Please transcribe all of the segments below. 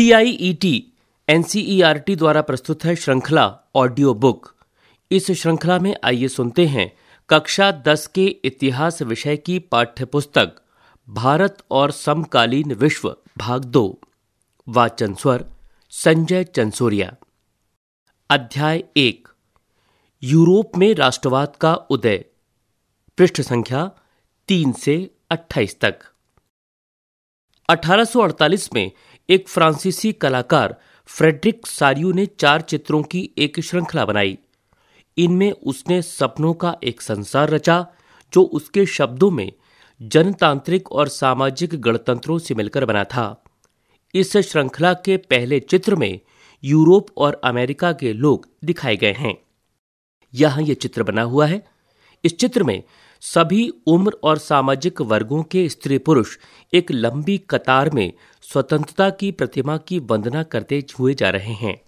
C I E T NCERT द्वारा प्रस्तुत है श्रृंखला ऑडियो बुक इस श्रृंखला में आइए सुनते हैं कक्षा दस के इतिहास विषय की पाठ्य पुस्तक भारत और समकालीन विश्व, भाग दो। वाचन स्वर, संजय चंसोरिया। अध्याय एक, यूरोप में राष्ट्रवाद का उदय। पृष्ठ संख्या तीन से अट्ठाईस तक। 1848 में एक फ्रांसीसी कलाकार, फ्रेडरिक सारियो ने चार चित्रों की एक श्रृंखला बनाई। इनमें उसने सपनों का एक संसार रचा, जो उसके शब्दों में जनतांत्रिक और सामाजिक गणतंत्रों से मिलकर बना था। इस श्रृंखला के पहले चित्र में यूरोप और अमेरिका के लोग दिखाए गए हैं। यहाँ यह चित्र बना हुआ है। इस चित्र में सभी उम्र और सामाजिक वर्गों के स्त्री पुरुष एक लंबी कतार में स्वतंत्रता की प्रतिमा की वंदना करते हुए जा रहे हैं।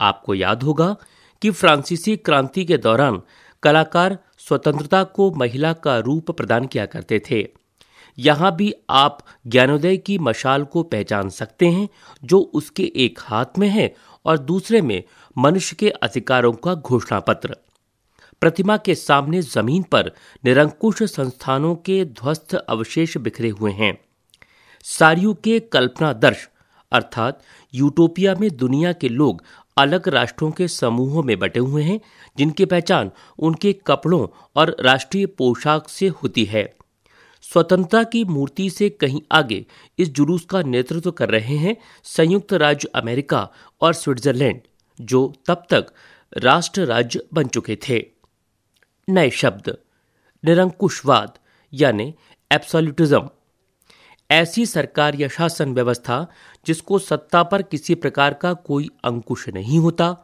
आपको याद होगा कि फ्रांसीसी क्रांति के दौरान कलाकार स्वतंत्रता को महिला का रूप प्रदान किया करते थे। यहाँ भी आप ज्ञानोदय की मशाल को पहचान सकते हैं, जो उसके एक हाथ में है और दूसरे में मनुष्य के अधिकारों का घोषणा पत्र प्रतिमा के सामने ज़मीन पर निरंकुश संस्थानों के ध्वस्त अवशेष बिखरे हुए हैं। सारियों के कल्पना दर्श, अर्थात यूटोपिया में दुनिया के लोग अलग राष्ट्रों के समूहों में बटे हुए हैं, जिनकी पहचान उनके कपड़ों और राष्ट्रीय पोशाक से होती है। स्वतंत्रता की मूर्ति से कहीं आगे इस जुलूस का नेतृत्व कर रहे हैं संयुक्त राज्य अमेरिका और स्विट्जरलैंड, जो तब तक राष्ट्र राज्य बन चुके थे। नए शब्द, निरंकुशवाद, यानी एब्सोल्यूटिज्म। ऐसी सरकार या शासन व्यवस्था जिसको सत्ता पर किसी प्रकार का कोई अंकुश नहीं होता,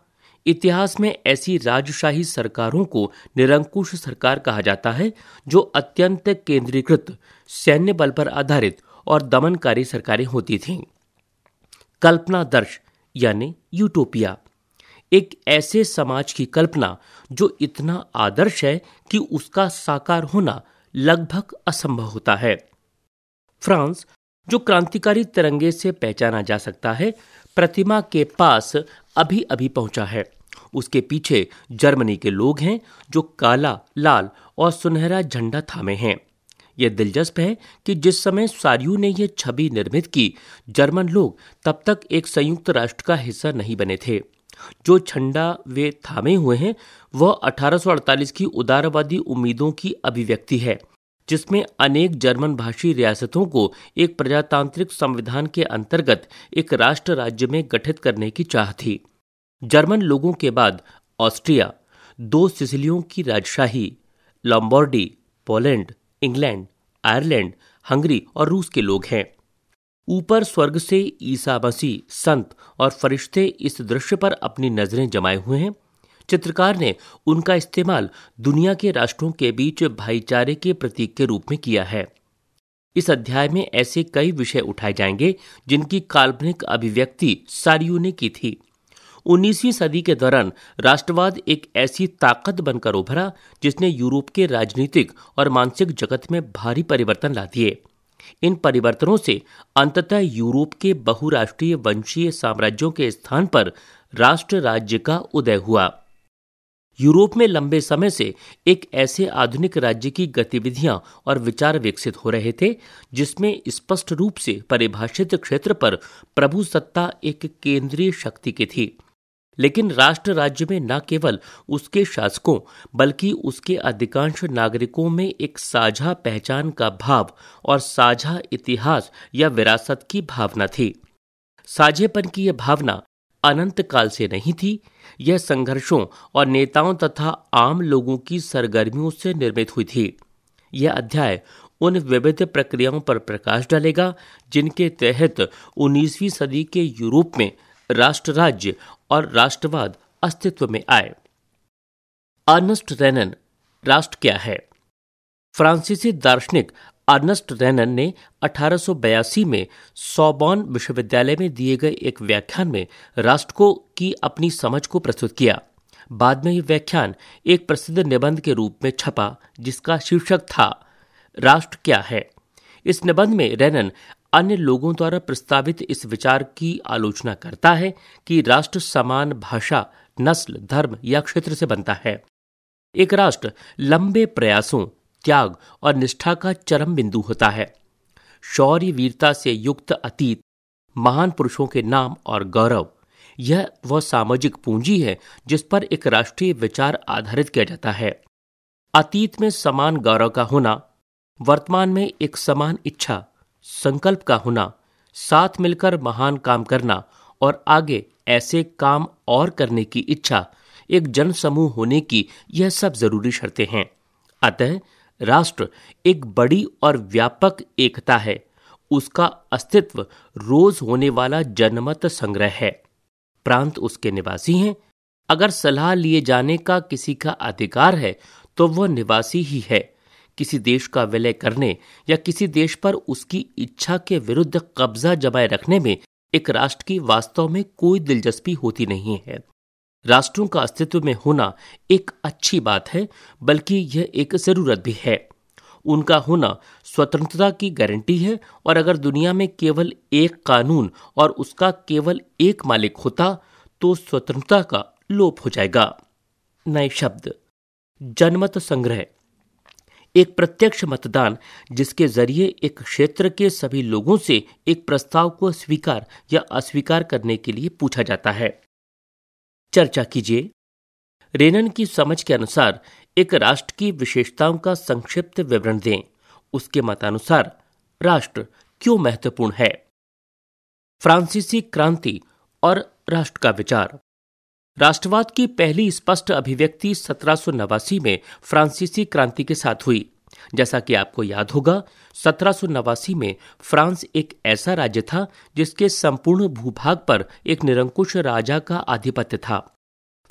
इतिहास में ऐसी राजशाही सरकारों को निरंकुश सरकार कहा जाता है, जो अत्यंत केंद्रीकृत, सैन्य बल पर आधारित और दमनकारी सरकारें होती थीं। कल्पना दर्श यानी यूटोपिया। एक ऐसे समाज की कल्पना, जो इतना आदर्श है कि उसका साकार होना लगभग असंभव होता है। फ्रांस, जो क्रांतिकारी तिरंगे से पहचाना जा सकता है, प्रतिमा के पास अभी अभी पहुँचा है। उसके पीछे जर्मनी के लोग हैं, जो काला, लाल और सुनहरा झंडा थामे हैं। यह दिलचस्प है कि जिस समय सारियू ने यह छवि निर्मित की, जर्मन लोग तब तक एक संयुक्त राष्ट्र का हिस्सा नहीं बने थे। जो झंडा वे थामे हुए हैं, वह 1848 की उदारवादी उम्मीदों की अभिव्यक्ति है। जिसमें अनेक जर्मन भाषी रियासतों को एक प्रजातांत्रिक संविधान के अंतर्गत एक राष्ट्र राज्य में गठित करने की चाह थी। जर्मन लोगों के बाद ऑस्ट्रिया, दो सिसिलियों की राजशाही, Lombardy, Poland, England, Ireland, Hungary और रूस के लोग हैं। ऊपर स्वर्ग से ईसा मसीह संत और फरिश्ते इस दृश्य पर अपनी नज़रें जमाए हुए हैं। चित्रकार ने उनका इस्तेमाल दुनिया के राष्ट्रों के बीच भाईचारे के प्रतीक के रूप में किया है। इस अध्याय में ऐसे कई विषय उठाए जाएँगे, जिनकी काल्पनिक अभिव्यक्ति सारियू ने की थी। 19वीं सदी के दौरान राष्ट्रवाद एक ऐसी ताकत बनकर उभरा, जिसने यूरोप के राजनीतिक और मानसिक जगत में भारी परिवर्तन ला दिए। इन परिवर्तनों से अंततः यूरोप के बहुराष्ट्रीय वंशीय साम्राज्यों के स्थान पर राष्ट्र राज्य का उदय हुआ। यूरोप में लंबे समय से एक ऐसे आधुनिक राज्य की गतिविधियाँ और विचार विकसित हो रहे थे, जिसमें स्पष्ट रूप से परिभाषित क्षेत्र पर प्रभु सत्ता एक केंद्रीय शक्ति की थी। लेकिन राष्ट्र राज्य में न केवल उसके शासकों, बल्कि उसके अधिकांश नागरिकों में एक साझा पहचान का भाव और साझा इतिहास या विरासत की भावना थी। साझेपन की यह भावना अनंत काल से नहीं थी यह संघर्षों और नेताओं तथा आम लोगों की सरगर्मियों से निर्मित हुई थी। यह अध्याय उन विविध प्रक्रियाओं पर प्रकाश डालेगा, जिनके तहत 19वीं सदी के यूरोप में राष्ट्र राज्य और राष्ट्रवाद अस्तित्व में आए। अर्नस्ट रेनन, राष्ट्र क्या है? फ्रांसीसी दार्शनिक अर्नस्ट रेनन ने 1882 में सोबॉन विश्वविद्यालय में दिए गए एक व्याख्यान में राष्ट्र को की अपनी समझ को प्रस्तुत किया। बाद में यह व्याख्यान एक प्रसिद्ध निबंध के रूप में छपा, जिसका शीर्षक था, राष्ट्र क्या है? इस निबंध में रेनन अन्य लोगों द्वारा प्रस्तावित इस विचार की आलोचना करता है कि राष्ट्र समान भाषा, नस्ल, धर्म या क्षेत्र से बनता है। एक राष्ट्र लंबे प्रयासों, त्याग और निष्ठा का चरम बिंदु होता है। शौर्य वीरता से युक्त अतीत, महान पुरुषों के नाम और गौरव यह वह सामाजिक पूंजी है जिस पर एक राष्ट्रीय विचार आधारित किया जाता है। अतीत में समान गौरव का होना, वर्तमान में एक समान इच्छा, संकल्प का होना, साथ मिलकर महान काम करना और आगे ऐसे काम और करने की इच्छा, एक जन समूह होने की यह सब ज़रूरी शर्तें हैं। अतः राष्ट्र एक बड़ी और व्यापक एकता है, उसका अस्तित्व रोज होने वाला जनमत संग्रह है। प्रांत उसके निवासी हैं। अगर सलाह लिए जाने का किसी का अधिकार है तो वह निवासी ही है। किसी देश का विलय करने या किसी देश पर उसकी इच्छा के विरुद्ध कब्जा जमाए रखने में एक राष्ट्र की वास्तव में कोई दिलचस्पी होती नहीं है। राष्ट्रों का अस्तित्व में होना एक अच्छी बात है, बल्कि यह एक ज़रूरत भी है। उनका होना स्वतंत्रता की गारंटी है और अगर दुनिया में केवल एक कानून और उसका केवल एक मालिक होता तो स्वतंत्रता का लोप हो जाएगा। नए शब्द, जनमत संग्रह। एक प्रत्यक्ष मतदान, जिसके ज़रिए एक क्षेत्र के सभी लोगों से एक प्रस्ताव को स्वीकार या अस्वीकार करने के लिए पूछा जाता है। चर्चा कीजिए। रेनन की समझ के अनुसार एक राष्ट्र की विशेषताओं का संक्षिप्त विवरण दें। उसके मतानुसार, राष्ट्र क्यों महत्वपूर्ण है? फ्रांसीसी क्रांति और राष्ट्र का विचार। राष्ट्रवाद की पहली स्पष्ट अभिव्यक्ति सत्रह में फ्रांसीसी क्रांति के साथ हुई। जैसा कि आपको याद होगा, सत्रह में फ्रांस एक ऐसा राज्य था जिसके संपूर्ण भूभाग पर एक निरंकुश राजा का आधिपत्य था।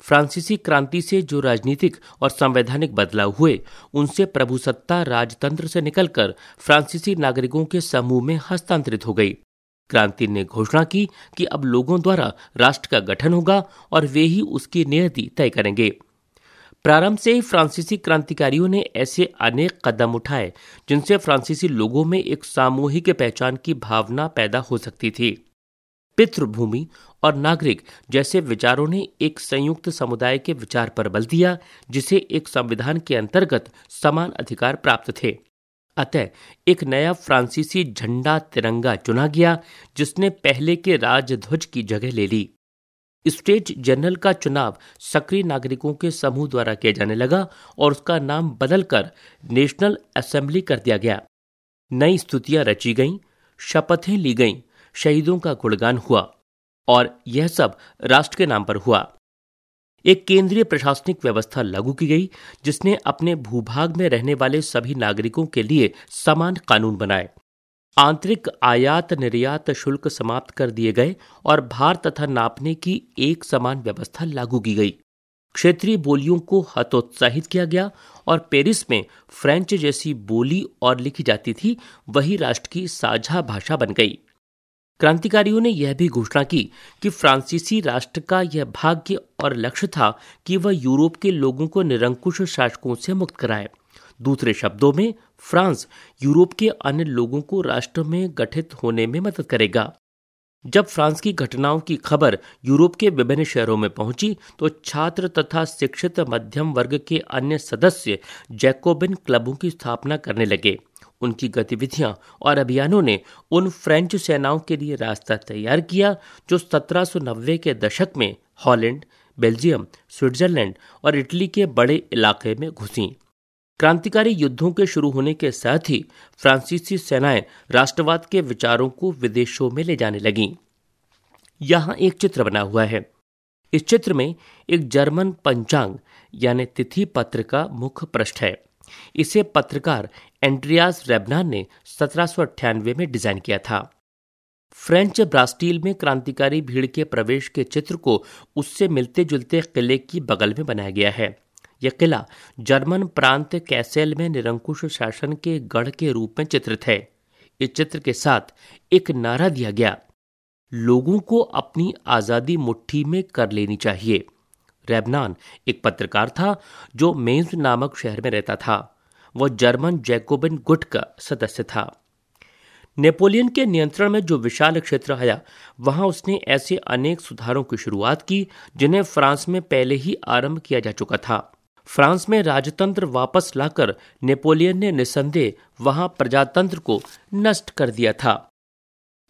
फ्रांसीसी क्रांति से जो राजनीतिक और संवैधानिक बदलाव हुए, उनसे प्रभुसत्ता राजतंत्र से निकलकर फ्रांसीसी नागरिकों के समूह में हस्तांतरित हो गई। क्रांति ने घोषणा की कि अब लोगों द्वारा राष्ट्र का गठन होगा और वे ही उसकी नियति तय करेंगे। प्रारंभ से ही फ्रांसीसी क्रांतिकारियों ने ऐसे अनेक कदम उठाए, जिनसे फ्रांसीसी लोगों में एक सामूहिक पहचान की भावना पैदा हो सकती थी। पितृभूमि और नागरिक जैसे विचारों ने एक संयुक्त समुदाय के विचार पर बल दिया, जिसे एक संविधान के अंतर्गत समान अधिकार प्राप्त थे। अतः एक नया फ्रांसीसी झंडा तिरंगा चुना गया, जिसने पहले के राजध्वज की जगह ले ली। स्टेट जनरल का चुनाव सक्रिय नागरिकों के समूह द्वारा किया जाने लगा और उसका नाम बदलकर नेशनल असेंबली कर दिया गया। नई स्तुतियाँ रची गईं, शपथें ली गईं शहीदों का गुणगान हुआ और यह सब राष्ट्र के नाम पर हुआ। एक केंद्रीय प्रशासनिक व्यवस्था लागू की गई, जिसने अपने भूभाग में रहने वाले सभी नागरिकों के लिए समान कानून बनाए। आंतरिक आयात निर्यात शुल्क समाप्त कर दिए गए और भार तथा नापने की एक समान व्यवस्था लागू की गई। क्षेत्रीय बोलियों को हतोत्साहित किया गया और पेरिस में फ्रेंच जैसी बोली और लिखी जाती थी, वही राष्ट्र की साझा भाषा बन गई। क्रांतिकारियों ने यह भी घोषणा की कि फ्रांसीसी राष्ट्र का यह भाग्य और लक्ष्य था कि वह यूरोप के लोगों को निरंकुश शासकों से मुक्त कराए। दूसरे शब्दों में, फ्रांस यूरोप के अन्य लोगों को राष्ट्र में गठित होने में मदद करेगा। जब फ्रांस की घटनाओं की खबर यूरोप के विभिन्न शहरों में पहुँची तो छात्र तथा शिक्षित मध्यम वर्ग के अन्य सदस्य जैकोबिन क्लबों की स्थापना करने लगे। उनकी गतिविधियाँ और अभियानों ने उन फ्रेंच सेनाओं के लिए रास्ता तैयार किया, जो 1790 के दशक में हॉलैंड, बेल्जियम, स्विट्जरलैंड और इटली के बड़े इलाके में घुसी। क्रांतिकारी युद्धों के शुरू होने के साथ ही फ्रांसीसी सेनाएँ राष्ट्रवाद के विचारों को विदेशों में ले जाने लगीं। यहाँ एक चित्र बना हुआ है। इस चित्र में एक जर्मन पंचांग, यानी तिथि पत्र का मुख्य पृष्ठ है। इसे पत्रकार एंड्रियास रेबनान ने सत्रह सौ अट्ठानवे में डिज़ाइन किया था। फ्रेंच ब्रास्टील में क्रांतिकारी भीड़ के प्रवेश के चित्र को उससे मिलते जुलते किले की बगल में बनाया गया है। यह किला जर्मन प्रांत कैसेल में निरंकुश शासन के गढ़ के रूप में चित्रित है। इस चित्र के साथ एक नारा दिया गया, लोगों को अपनी आज़ादी मुट्ठी में कर लेनी चाहिए। रेबनान एक पत्रकार था जो मेन्स नामक शहर में रहता था। वह जर्मन जैकोबिन गुट का सदस्य था। नेपोलियन के नियंत्रण में जो विशाल क्षेत्र आया, वहाँ उसने ऐसे अनेक सुधारों की शुरुआत की, जिन्हें फ्रांस में पहले ही आरंभ किया जा चुका था। फ्रांस में राजतंत्र वापस लाकर नेपोलियन ने निसंदेह वहाँ प्रजातंत्र को नष्ट कर दिया था।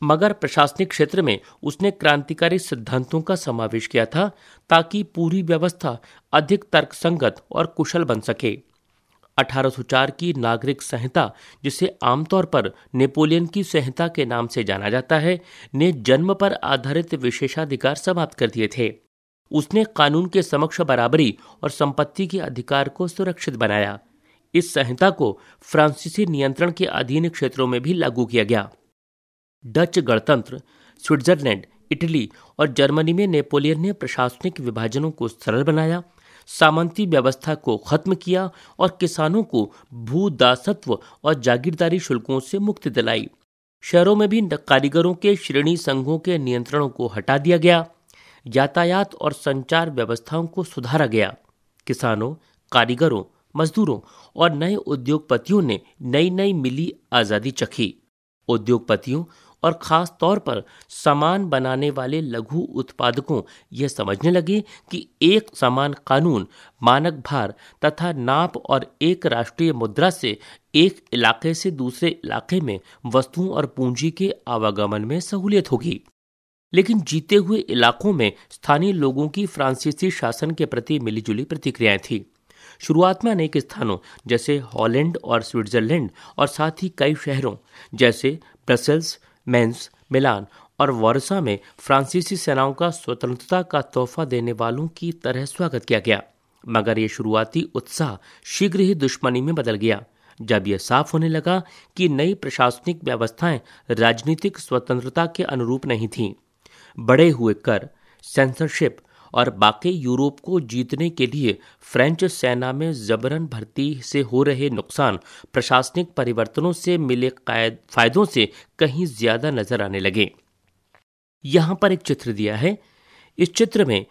मगर प्रशासनिक क्षेत्र में उसने क्रांतिकारी सिद्धांतों का समावेश किया था, ताकि पूरी व्यवस्था अधिक तर्कसंगत और कुशल बन सके। 1804 की नागरिक संहिता, जिसे आमतौर पर नेपोलियन की संहिता के नाम से जाना जाता है, ने जन्म पर आधारित विशेषाधिकार समाप्त कर दिए थे। उसने कानून के समक्ष बराबरी और संपत्ति के अधिकार को सुरक्षित बनाया। इस संहिता को फ्रांसीसी नियंत्रण के अधीन क्षेत्रों में भी लागू किया गया। डच गणतंत्र, स्विट्जरलैंड, इटली और जर्मनी में नेपोलियन ने प्रशासनिक विभाजनों को सरल बनाया। सामंती व्यवस्था को खत्म किया और किसानों को भू दासत्व और जागीरदारी शुल्कों से मुक्ति दिलाई। शहरों में भी कारीगरों के श्रेणी संघों के नियंत्रणों को हटा दिया गया। यातायात और संचार व्यवस्थाओं को सुधारा गया। किसानों, कारीगरों, मजदूरों और नए उद्योगपतियों ने नई नई मिली आज़ादी चखी। उद्योगपतियों और खास तौर पर सामान बनाने वाले लघु उत्पादकों, यह समझने लगे कि एक समान कानून, मानक भार तथा नाप और एक राष्ट्रीय मुद्रा से एक इलाके से दूसरे इलाके में वस्तुओं और पूंजी के आवागमन में सहूलियत होगी। लेकिन जीते हुए इलाकों में स्थानीय लोगों की फ्रांसीसी शासन के प्रति मिलीजुली प्रतिक्रियाएँ थी। शुरुआत में अनेक स्थानों, जैसे हॉलैंड और स्विट्जरलैंड, और साथ ही कई शहरों, जैसे ब्रसेल्स मेंस, मिलान और वारसा में फ्रांसीसी सेनाओं का स्वतंत्रता का तोहफा देने वालों की तरह स्वागत किया गया। मगर यह शुरुआती उत्साह शीघ्र ही दुश्मनी में बदल गया। जब यह साफ़ होने लगा कि नई प्रशासनिक व्यवस्थाएँ राजनीतिक स्वतंत्रता के अनुरूप नहीं थीं बड़े हुए कर सेंसरशिप और बाकी यूरोप को जीतने के लिए फ्रेंच सेना में जबरन भर्ती से हो रहे नुकसान प्रशासनिक परिवर्तनों से मिले फायदों से कहीं ज़्यादा नज़र आने लगे। यहाँ पर एक चित्र दिया है। इस चित्र में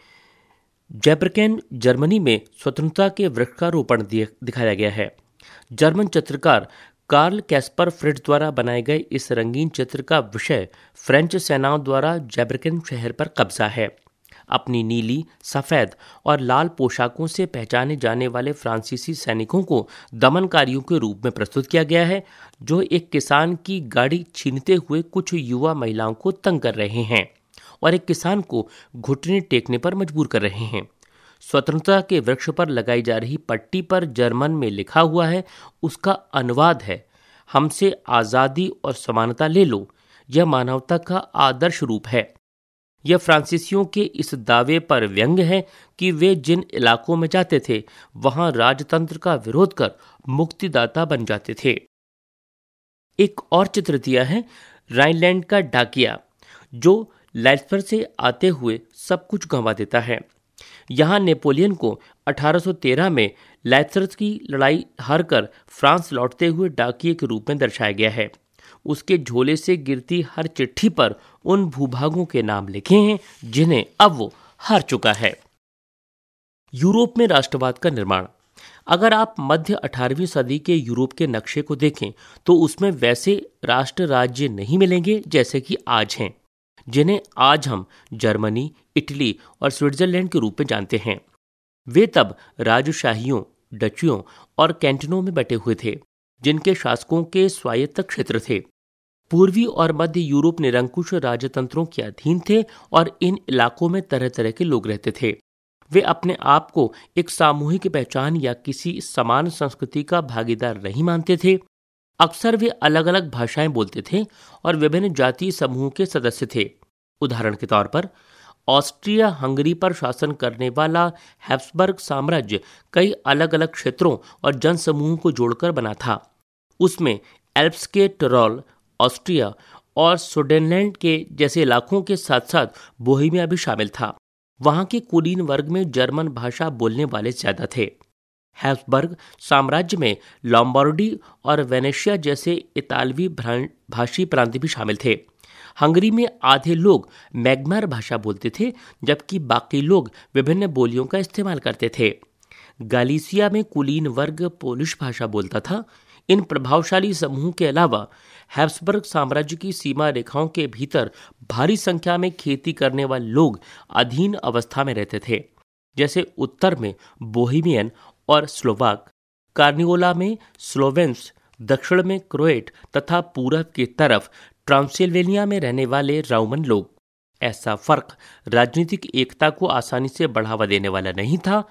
जैब्रकेन, जर्मनी में स्वतंत्रता के वृक्षारोपण दिखाया गया है। जर्मन चित्रकार कार्ल कैस्पर फ्रिड द्वारा बनाए गए इस रंगीन चित्र का विषय फ्रेंच सेनाओं द्वारा जैब्रकेन शहर पर कब्जा है। अपनी नीली, सफ़ेद और लाल पोशाकों से पहचाने जाने वाले फ्रांसीसी सैनिकों को दमनकारियों के रूप में प्रस्तुत किया गया है, जो एक किसान की गाड़ी छीनते हुए कुछ युवा महिलाओं को तंग कर रहे हैं और एक किसान को घुटने टेकने पर मजबूर कर रहे हैं। स्वतंत्रता के वृक्ष पर लगाई जा रही पट्टी पर जर्मन में लिखा हुआ है, उसका अनुवाद है, हमसे आज़ादी और समानता ले लो, यह मानवता का आदर्श रूप है। यह फ्रांसीसियों के इस दावे पर व्यंग है कि वे जिन इलाकों में जाते थे, वहाँ राजतंत्र का विरोध कर मुक्तिदाता बन जाते थे। एक और चित्र दिया है, राइनलैंड का डाकिया, जो लैल्सपर से आते हुए सब कुछ गंवा देता है। यहाँ नेपोलियन को 1813 में लैथर्स की लड़ाई हारकर फ्रांस लौटते हुए डाकिए के रूप में दर्शाया गया है। उसके झोले से गिरती हर चिट्ठी पर उन भूभागों के नाम लिखे हैं, जिन्हें अब वो हार चुका है। यूरोप में राष्ट्रवाद का निर्माण। अगर आप मध्य 18वीं सदी के यूरोप के नक्शे को देखें तो उसमें वैसे राष्ट्र राज्य नहीं मिलेंगे जैसे कि आज हैं, जिन्हें आज हम जर्मनी, इटली और स्विट्जरलैंड के रूप में जानते हैं। वे तब राजशाहियों, डचियों और कैंटनों में बटे हुए थे, जिनके शासकों के स्वायत्त क्षेत्र थे। पूर्वी और मध्य यूरोप निरंकुश राजतंत्रों के अधीन थे और इन इलाकों में तरह तरह के लोग रहते थे। वे अपने आप को एक सामूहिक पहचान या किसी समान संस्कृति का भागीदार नहीं मानते थे। अक्सर वे अलग अलग भाषाएँ बोलते थे और विभिन्न जातीय समूह के सदस्य थे। उदाहरण के तौर पर ऑस्ट्रिया हंगरी पर शासन करने वाला हैप्सबर्ग साम्राज्य कई अलग अलग क्षेत्रों और जनसमूहों को जोड़कर बना था। उसमें एल्प्स के टरॉल ऑस्ट्रिया और सुडेनलैंड के जैसे इलाकों के साथ साथ बोहिमिया भी शामिल था। वहाँ के कुलीन वर्ग में जर्मन भाषा बोलने वाले ज़्यादा थे। हैप्सबर्ग साम्राज्य में लॉम्बार्डी और वेनेशिया जैसे इतालवी भाषी प्रांत भी शामिल थे। हंगरी में आधे लोग मैगमार भाषा बोलते थे, जबकि बाकी लोग विभिन्न बोलियों का इस्तेमाल करते थे। गालिसिया में कुलीन वर्ग पोलिश भाषा बोलता था। इन प्रभावशाली समूह के अलावा हैब्सबर्ग साम्राज्य की सीमा रेखाओं के भीतर भारी संख्या में खेती करने वाले लोग अधीन अवस्था में रहते थे, जैसे उत्तर में बोहिमियन और स्लोवाक कार्नियोला में स्लोवेंस दक्षिण में क्रोएट तथा पूरब की तरफ़ ट्रांसिल्वेनिया में रहने वाले राउमन लोग। ऐसा फ़र्क राजनीतिक एकता को आसानी से बढ़ावा देने वाला नहीं था।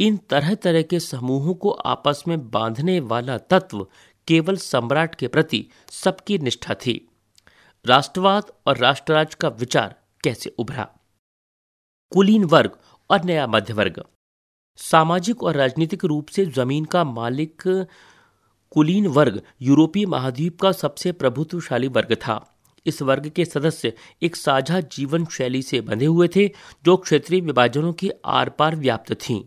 इन तरह तरह के समूहों को आपस में बांधने वाला तत्व केवल सम्राट के प्रति सबकी निष्ठा थी। राष्ट्रवाद और राष्ट्रराज का विचार कैसे उभरा? कुलीन वर्ग और नया मध्य वर्ग सामाजिक और राजनीतिक रूप से ज़मीन का मालिक कुलीन वर्ग यूरोपीय महाद्वीप का सबसे प्रभुत्वशाली वर्ग था। इस वर्ग के सदस्य एक साझा जीवन शैली से बंधे हुए थे, जो क्षेत्रीय विभाजनों के आर पार व्याप्त थीं।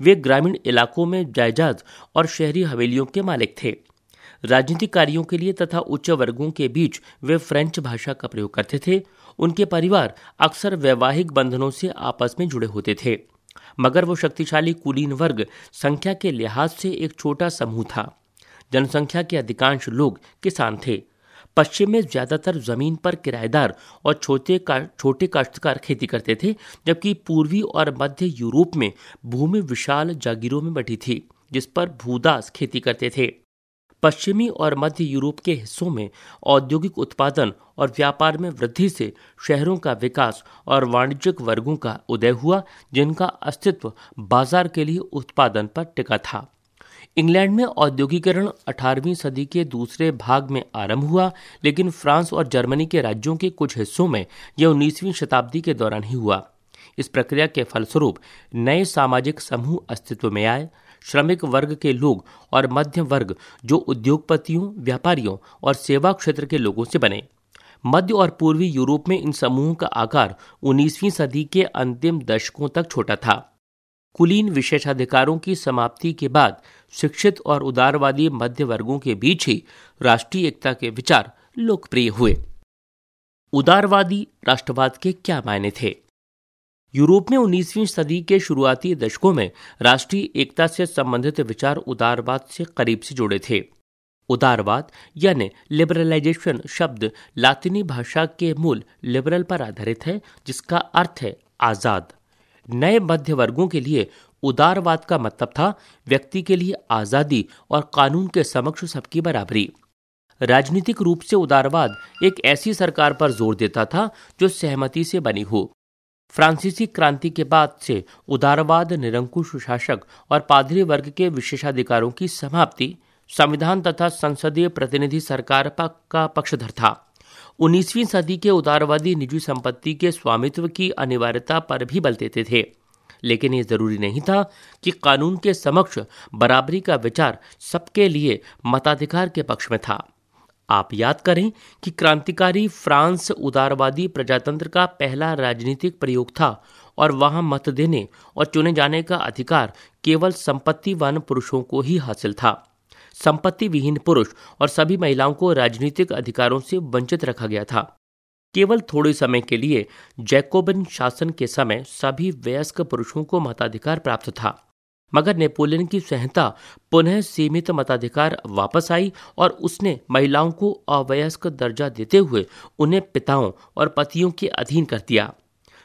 वे ग्रामीण इलाकों में जायजाद और शहरी हवेलियों के मालिक थे। राजनीतिक कार्यों के लिए तथा उच्च वर्गों के बीच वे फ्रेंच भाषा का प्रयोग करते थे। उनके परिवार अक्सर वैवाहिक बंधनों से आपस में जुड़े होते थे। मगर वो शक्तिशाली कुलीन वर्ग संख्या के लिहाज से एक छोटा समूह था। जनसंख्या के अधिकांश लोग किसान थे। पश्चिम में ज़्यादातर ज़मीन पर किराएदार और छोटे का, छोटे काश्तकार खेती करते थे जबकि पूर्वी और मध्य यूरोप में भूमि विशाल जागीरों में बटी थी जिस पर भूदास खेती करते थे। पश्चिमी और मध्य यूरोप के हिस्सों में औद्योगिक उत्पादन और व्यापार में वृद्धि से शहरों का विकास और वाणिज्यिक वर्गों का उदय हुआ, जिनका अस्तित्व बाज़ार के लिए उत्पादन पर टिका था। इंग्लैंड में औद्योगिकरण 18वीं सदी के दूसरे भाग में आरंभ हुआ, लेकिन फ्रांस और जर्मनी के राज्यों के कुछ हिस्सों में यह 19वीं शताब्दी के दौरान ही हुआ। इस प्रक्रिया के फलस्वरूप नए सामाजिक समूह अस्तित्व में आए श्रमिक वर्ग के लोग और मध्य वर्ग, जो उद्योगपतियों, व्यापारियों और सेवा क्षेत्र के लोगों से बने। मध्य और पूर्वी यूरोप में इन समूहों का आकार 19वीं सदी के अंतिम दशकों तक छोटा था। कुलीन विशेषाधिकारों की समाप्ति के बाद शिक्षित और उदारवादी मध्य वर्गों के बीच ही राष्ट्रीय एकता के विचार लोकप्रिय हुए। उदारवादी राष्ट्रवाद के क्या मायने थे? यूरोप में 19वीं सदी के शुरुआती दशकों में राष्ट्रीय एकता से संबंधित विचार उदारवाद से करीब से जुड़े थे। उदारवाद, यानी लिबरलाइजेशन शब्द, लातिनी भाषा के मूल लिबरल पर आधारित है, जिसका अर्थ है आज़ाद। नए मध्य वर्गों के लिए उदारवाद का मतलब था व्यक्ति के लिए आज़ादी और कानून के समक्ष सबकी बराबरी। राजनीतिक रूप से उदारवाद एक ऐसी सरकार पर ज़ोर देता था जो सहमति से बनी हो। फ्रांसीसी क्रांति के बाद से उदारवाद, निरंकुश शासक और पादरी वर्ग के विशेषाधिकारों की समाप्ति संविधान तथा संसदीय प्रतिनिधि सरकार का पक्षधर था। 19वीं सदी के उदारवादी निजी संपत्ति के स्वामित्व की अनिवार्यता पर भी बल देते थे। लेकिन ये ज़रूरी नहीं था कि कानून के समक्ष बराबरी का विचार सबके लिए मताधिकार के पक्ष में था। आप याद करें कि क्रांतिकारी फ्रांस उदारवादी प्रजातंत्र का पहला राजनीतिक प्रयोग था और वहाँ मत देने और चुने जाने का अधिकार केवल संपत्तिवान पुरुषों को ही हासिल था। संपत्ति विहीन पुरुष और सभी महिलाओं को राजनीतिक अधिकारों से वंचित रखा गया था। केवल थोड़े समय के लिए जैकोबिन शासन के समय सभी वयस्क पुरुषों को मताधिकार प्राप्त था। मगर नेपोलियन की संहिता पुनः सीमित मताधिकार वापस आई और उसने महिलाओं को अवयस्क दर्जा देते हुए उन्हें पिताओं और पतियों के अधीन कर दिया।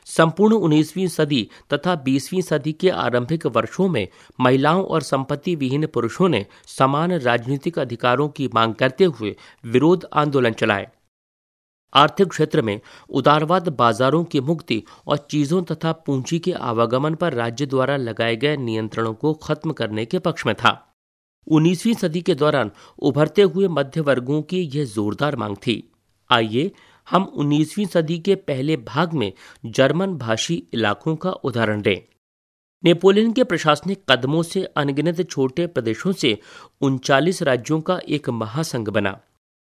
संपूर्ण 19वीं सदी तथा 20वीं सदी के आरंभिक वर्षों में महिलाओं और संपत्ति विहीन पुरुषों ने समान राजनीतिक अधिकारों की मांग करते हुए विरोध आंदोलन चलाए। आर्थिक क्षेत्र में उदारवाद बाजारों की मुक्ति और चीज़ों तथा पूंजी के आवागमन पर राज्य द्वारा लगाए गए नियंत्रणों को खत्म करने के पक्ष में था। 19वीं सदी के दौरान उभरते हुए मध्य वर्गों की यह जोरदार मांग थी। आइए हम 19वीं सदी के पहले भाग में जर्मन भाषी इलाकों का उदाहरण दें। नेपोलियन के प्रशासनिक कदमों से अनगिनत छोटे प्रदेशों से उनचालीस राज्यों का एक महासंघ बना।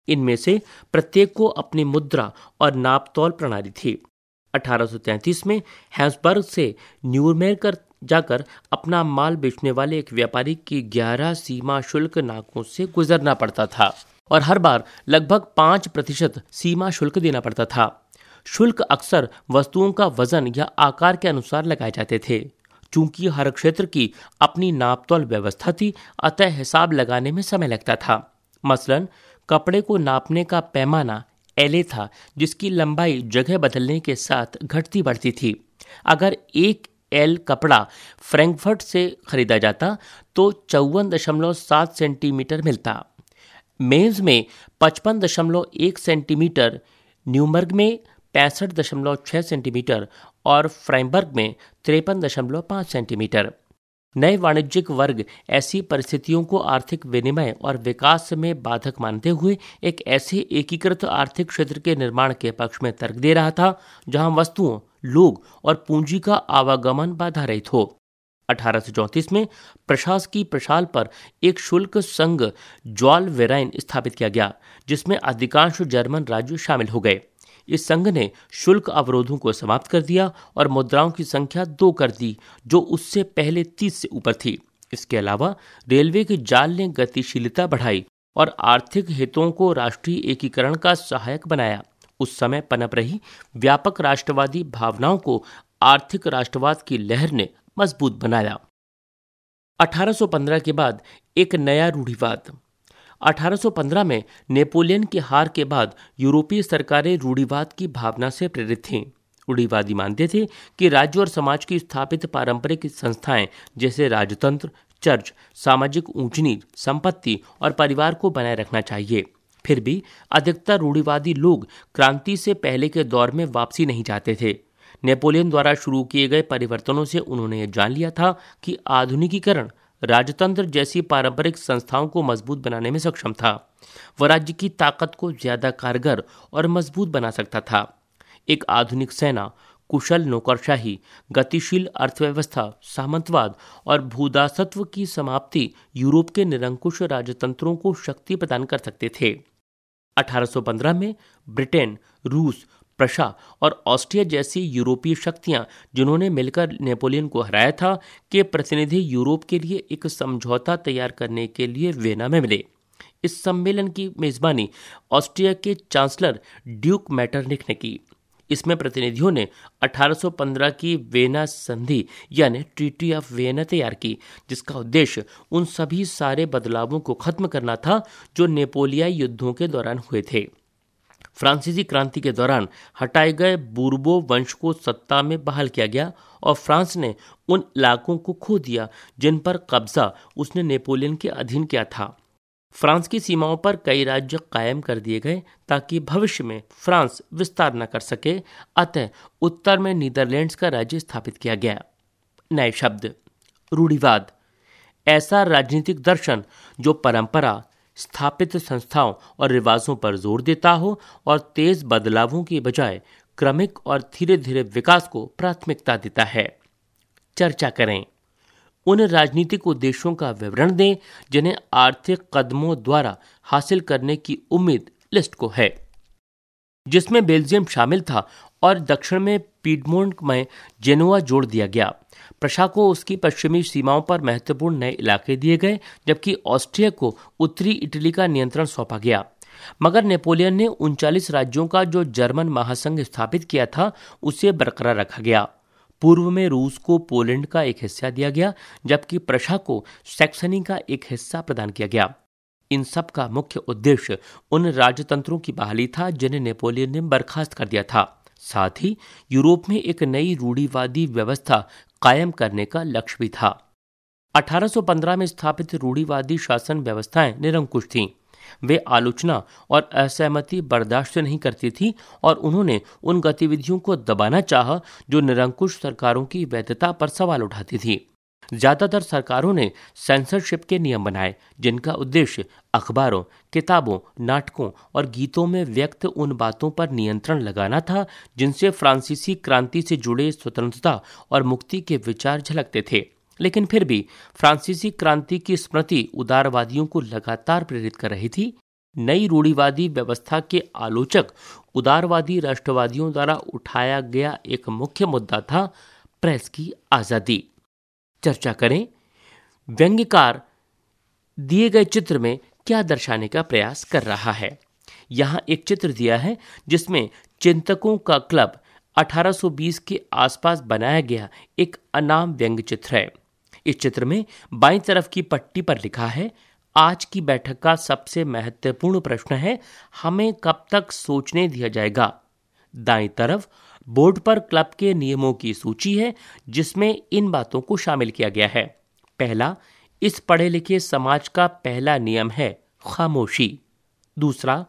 इनमें से प्रत्येक को अपनी मुद्रा और नापतौल प्रणाली थी। 1833 में हैंसबर्ग से न्यूरमेर जाकर अपना माल बेचने वाले एक व्यापारी की 11 सीमा शुल्क नाकों से गुजरना पड़ता था और हर बार लगभग पाँच प्रतिशत सीमा शुल्क देना पड़ता था। शुल्क अक्सर वस्तुओं का वज़न या आकार के अनुसार लगाए जाते थे। चूँकि हर क्षेत्र की अपनी नापतौल व्यवस्था थी, अतः हिसाब लगाने में समय लगता था। मसलन कपड़े को नापने का पैमाना एले था, जिसकी लंबाई जगह बदलने के साथ घटती बढ़ती थी। अगर एक एल कपड़ा फ्रैंकफर्ट से खरीदा जाता तो चौवन दशमलव सात सेंटीमीटर मिलता। मेज में पचपन दशमलव एक सेंटीमीटर, न्यूमर्ग में पैंसठ दशमलव छह सेंटीमीटर और फ्राइमबर्ग में तिरपन दशमलव पाँच सेंटीमीटर। नए वाणिज्यिक वर्ग ऐसी परिस्थितियों को आर्थिक विनिमय और विकास में बाधक मानते हुए एक ऐसे एकीकृत आर्थिक क्षेत्र के निर्माण के पक्ष में तर्क दे रहा था, जहाँ वस्तुओं, लोग और पूंजी का आवागमन बाधा रहित हो। अठारह सौ चौंतीस में प्रशासकीय प्रशाल पर एक शुल्क संघ ज्वाल वेराइन स्थापित किया गया, जिसमें अधिकांश जर्मन राज्य शामिल हो गए। इस संघ ने शुल्क अवरोधों को समाप्त कर दिया और मुद्राओं की संख्या दो कर दी, जो उससे पहले तीस से ऊपर थी। इसके अलावा रेलवे के जाल ने गतिशीलता बढ़ाई और आर्थिक हितों को राष्ट्रीय एकीकरण का सहायक बनाया। उस समय पनप रही व्यापक राष्ट्रवादी भावनाओं को आर्थिक राष्ट्रवाद की लहर ने मज़बूत बनाया। 1815 के बाद एक नया रूढ़िवाद। 1815 में नेपोलियन की हार के बाद यूरोपीय सरकारें रूढ़िवाद की भावना से प्रेरित थीं। रूढ़िवादी मानते थे कि राज्य और समाज की स्थापित पारंपरिक संस्थाएँ, जैसे राजतंत्र, चर्च, सामाजिक ऊंच नीच संपत्ति और परिवार को बनाए रखना चाहिए। फिर भी अधिकतर रूढ़िवादी लोग क्रांति से पहले के दौर में वापसी नहीं चाहते थे। नेपोलियन द्वारा शुरू किए गए परिवर्तनों से उन्होंने यह जान लिया था कि आधुनिकीकरण राजतंत्र जैसी पारंपरिक संस्थाओं को मज़बूत बनाने में सक्षम था। वह राज्य की ताकत को ज़्यादा कारगर और मज़बूत बना सकता था। एक आधुनिक सेना, कुशल नौकरशाही, गतिशील अर्थव्यवस्था, सामंतवाद और भूदासत्व की समाप्ति यूरोप के निरंकुश राजतंत्रों को शक्ति प्रदान कर सकते थे। 1815 में ब्रिटेन, रूस प्रशा और ऑस्ट्रिया जैसी यूरोपीय शक्तियाँ, जिन्होंने मिलकर नेपोलियन को हराया था, के प्रतिनिधि यूरोप के लिए एक समझौता तैयार करने के लिए वेना में मिले। इस सम्मेलन की मेजबानी ऑस्ट्रिया के चांसलर ड्यूक मैटरनिक ने की। इसमें प्रतिनिधियों ने 1815 की वेना संधि, यानी ट्रीटी ऑफ़ वेना तैयार की, जिसका उद्देश्य उन सभी सारे बदलावों को खत्म करना था, जो नेपोलियाई युद्धों के दौरान हुए थे। फ्रांसीसी क्रांति के दौरान हटाए गए बूर्बो वंश को सत्ता में बहाल किया गया और फ्रांस ने उन इलाकों को खो दिया, जिन पर कब्जा उसने नेपोलियन के अधीन किया था। फ्रांस की सीमाओं पर कई राज्य कायम कर दिए गए ताकि भविष्य में फ्रांस विस्तार न कर सके। अतः उत्तर में नीदरलैंड्स का राज्य स्थापित किया गया। नए शब्द, रूढ़िवाद। ऐसा राजनीतिक दर्शन जो परंपरा स्थापित संस्थाओं और रिवाजों पर ज़ोर देता हो और तेज बदलावों की बजाय क्रमिक और धीरे धीरे विकास को प्राथमिकता देता है। चर्चा करें। उन राजनीतिक उद्देश्यों का विवरण दें जिन्हें आर्थिक कदमों द्वारा हासिल करने की उम्मीद लिस्ट को है, जिसमें बेल्जियम शामिल था और दक्षिण में पीडमोंट में जेनुआ जोड़ दिया गया। प्रशा को उसकी पश्चिमी सीमाओं पर महत्वपूर्ण नए इलाके दिए गए, जबकि ऑस्ट्रिया को उत्तरी इटली का नियंत्रण सौंपा गया। मगर नेपोलियन ने उनचालीस राज्यों का जो जर्मन महासंघ स्थापित किया था, उसे बरकरार रखा गया। पूर्व में रूस को पोलैंड का एक हिस्सा दिया गया, जबकि प्रशा को सैक्सनी का एक हिस्सा प्रदान किया गया। इन सब का मुख्य उद्देश्य उन राजतंत्रों की बहाली था, जिन्हें नेपोलियन ने बर्खास्त कर दिया था। साथ ही यूरोप में एक नई रूढ़ीवादी व्यवस्था कायम करने का लक्ष्य भी था। 1815 में स्थापित रूढ़ीवादी शासन व्यवस्थाएँ निरंकुश थीं। वे आलोचना और असहमति बर्दाश्त नहीं करती थी और उन्होंने उन गतिविधियों को दबाना चाहा जो निरंकुश सरकारों की वैधता पर सवाल उठाती थी। ज़्यादातर सरकारों ने सेंसरशिप के नियम बनाए, जिनका उद्देश्य अखबारों, किताबों, नाटकों और गीतों में व्यक्त उन बातों पर नियंत्रण लगाना था, जिनसे फ्रांसीसी क्रांति से जुड़े स्वतंत्रता और मुक्ति के विचार झलकते थे। लेकिन फिर भी फ्रांसीसी क्रांति की स्मृति उदारवादियों को लगातार प्रेरित कर रही थी। नई रूढ़ीवादी व्यवस्था के आलोचक उदारवादी राष्ट्रवादियों द्वारा उठाया गया एक मुख्य मुद्दा था प्रेस की आज़ादी। चर्चा करें। व्यंग्यकार दिए गए चित्र में क्या दर्शाने का प्रयास कर रहा है? यहाँ एक चित्र दिया है जिसमें चिंतकों का क्लब 1820 के आसपास बनाया गया एक अनाम व्यंग चित्र है। इस चित्र में बाई तरफ़ की पट्टी पर लिखा है, आज की बैठक का सबसे महत्वपूर्ण प्रश्न है, हमें कब तक सोचने दिया जाएगा? दाई तरफ़ बोर्ड पर क्लब के नियमों की सूची है, जिसमें इन बातों को शामिल किया गया है। पहला, इस पढ़े लिखे समाज का पहला नियम है खामोशी। दूसरा,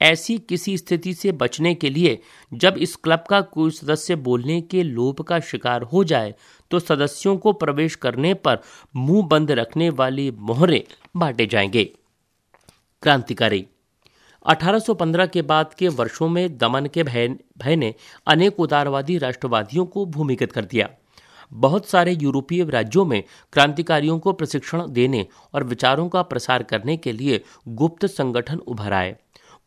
ऐसी किसी स्थिति से बचने के लिए जब इस क्लब का कोई सदस्य बोलने के लोभ का शिकार हो जाए तो सदस्यों को प्रवेश करने पर मुँह बंद रखने वाली मोहरे बांटे जाएँगे। क्रांतिकारी 1815 के बाद के वर्षों में दमन के भय भय ने अनेक उदारवादी राष्ट्रवादियों को भूमिगत कर दिया। बहुत सारे यूरोपीय राज्यों में क्रांतिकारियों को प्रशिक्षण देने और विचारों का प्रसार करने के लिए गुप्त संगठन उभर आए।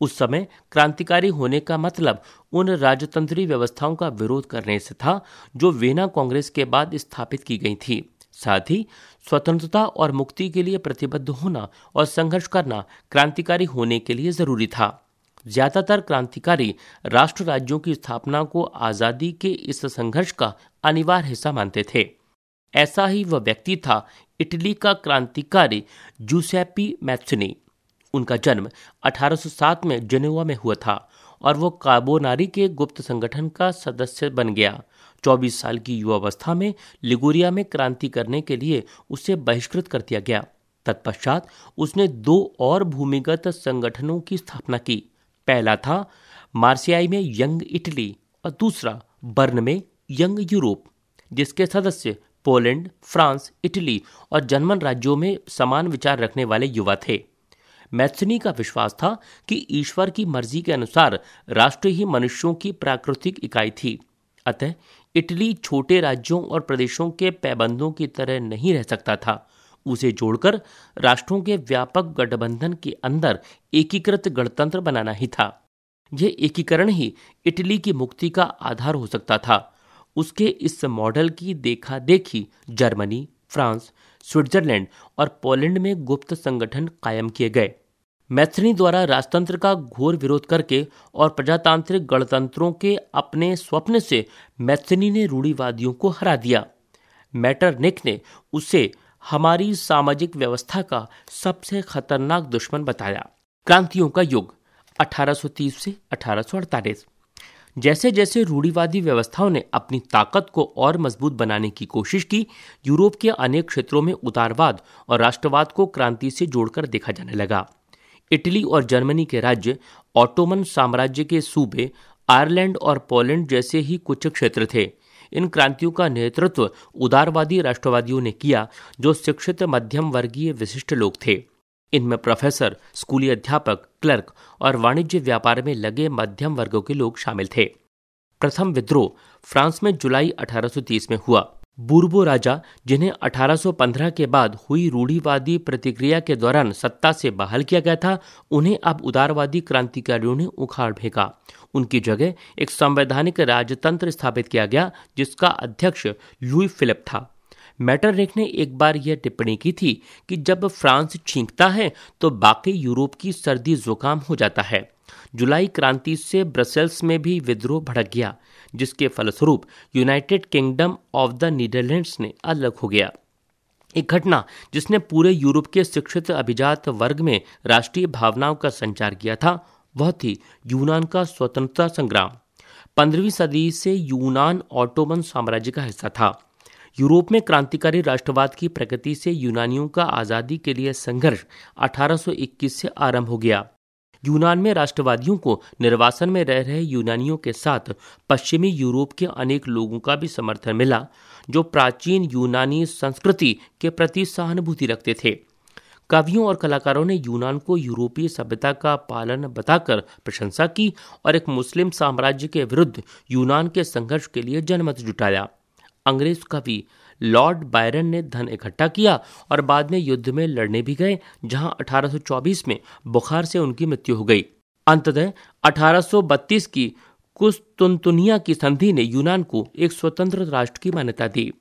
उस समय क्रांतिकारी होने का मतलब उन राजतंत्री व्यवस्थाओं का विरोध करने से था जो वेना कांग्रेस के बाद स्थापित की गई थी। साथ ही स्वतंत्रता और मुक्ति के लिए प्रतिबद्ध होना और संघर्ष करना क्रांतिकारी होने के लिए ज़रूरी था। ज़्यादातर क्रांतिकारी राष्ट्र राज्यों की स्थापना को आज़ादी के इस संघर्ष का अनिवार्य हिस्सा मानते थे। ऐसा ही वह व्यक्ति था इटली का क्रांतिकारी जूसेपी मैथनी उनका जन्म 1807 में जेनेवा में हुआ था और वो काबोनारी के गुप्त संगठन का सदस्य बन गया। 24 साल की युवावस्था में लिगोरिया में क्रांति करने के लिए उसे बहिष्कृत कर दिया गया। तत्पश्चात उसने दो और भूमिगत संगठनों की स्थापना की। पहला था मार्सियाई में यंग इटली और दूसरा बर्न में यंग यूरोप, जिसके सदस्य पोलैंड, फ्रांस, इटली और जर्मन राज्यों में समान विचार रखने वाले युवा थे। मैथनी का विश्वास था कि ईश्वर की मर्ज़ी के अनुसार राष्ट्र ही मनुष्यों की प्राकृतिक इकाई थी। अतः इटली छोटे राज्यों और प्रदेशों के पैबंदों की तरह नहीं रह सकता था। उसे जोड़कर राष्ट्रों के व्यापक गठबंधन के अंदर एकीकृत गणतंत्र बनाना ही था। यह एकीकरण ही इटली की मुक्ति का आधार हो सकता था। उसके इस मॉडल की देखा देखी जर्मनी, फ्रांस, स्विट्जरलैंड और पोलैंड में गुप्त संगठन कायम किए गए। मैथनी द्वारा राजतंत्र का घोर विरोध करके और प्रजातांत्रिक गणतंत्रों के अपने स्वप्न से मैथनी ने रूढ़ीवादियों को हरा दिया। मैटरनिक ने उसे हमारी सामाजिक व्यवस्था का सबसे खतरनाक दुश्मन बताया। क्रांतियों का युग 1830 से 1848 जैसे जैसे रूढ़ीवादी व्यवस्थाओं ने अपनी ताकत को और मज़बूत बनाने की कोशिश की, यूरोप के अनेक क्षेत्रों में उदारवाद और राष्ट्रवाद को क्रांति से जोड़कर देखा जाने लगा। इटली और जर्मनी के राज्य ऑटोमन साम्राज्य के सूबे, आयरलैंड और पोलैंड जैसे ही कुछ क्षेत्र थे। इन क्रांतियों का नेतृत्व उदारवादी राष्ट्रवादियों ने किया, जो शिक्षित मध्यम वर्गीय विशिष्ट लोग थे। इनमें प्रोफेसर, स्कूली अध्यापक, क्लर्क और वाणिज्य व्यापार में लगे मध्यम वर्गों के लोग शामिल थे। प्रथम विद्रोह फ्रांस में जुलाई 1830 में हुआ। बुर्बो राजा, जिन्हें 1815 के बाद हुई रूढ़ीवादी प्रतिक्रिया के दौरान सत्ता से बहाल किया गया था, उन्हें अब उदारवादी क्रांतिकारियों ने उखाड़ फेंका। उनकी जगह एक संवैधानिक राजतंत्र स्थापित किया गया, जिसका अध्यक्ष लुई फिलिप था। मैटरनिक ने एक बार यह टिप्पणी की थी कि जब फ्रांस छींकता है तो बाकी यूरोप की सर्दी जुकाम हो जाता है। जुलाई क्रांति से ब्रसेल्स में भी विद्रोह भड़क गया। जिसके फलस्वरूप United Kingdom of the Netherlands ने अलग हो गया। एक घटना जिसने पूरे यूरोप के शिक्षित अभिजात वर्ग में राष्ट्रीय भावनाओं का संचार किया था, वह थी यूनान का स्वतंत्रता संग्राम। पंद्रहवीं सदी से यूनान ऑटोमन साम्राज्य का हिस्सा था। यूरोप में क्रांतिकारी राष्ट्रवाद की प्रगति से यूनानियों का आज़ादी के लिए संघर्ष 1821 से आरंभ हो गया। यूनान में राष्ट्रवादियों को निर्वासन में रह रहे यूनानियों के साथ पश्चिमी यूरोप के अनेक लोगों का भी समर्थन मिला, जो प्राचीन यूनानी संस्कृति के प्रति सहानुभूति रखते थे। कवियों और कलाकारों ने यूनान को यूरोपीय सभ्यता का पालन बताकर प्रशंसा की और एक मुस्लिम साम्राज्य के विरुद्ध यूनान के संघर्ष के लिए जनमत जुटाया। अंग्रेज़ कवि लॉर्ड बायरन ने धन इकट्ठा किया और बाद में युद्ध में लड़ने भी गए, जहाँ 1824 में बुखार से उनकी मृत्यु हो गई। अंततः 1832 की कुस्तुनतुनिया की संधि ने यूनान को एक स्वतंत्र राष्ट्र की मान्यता दी।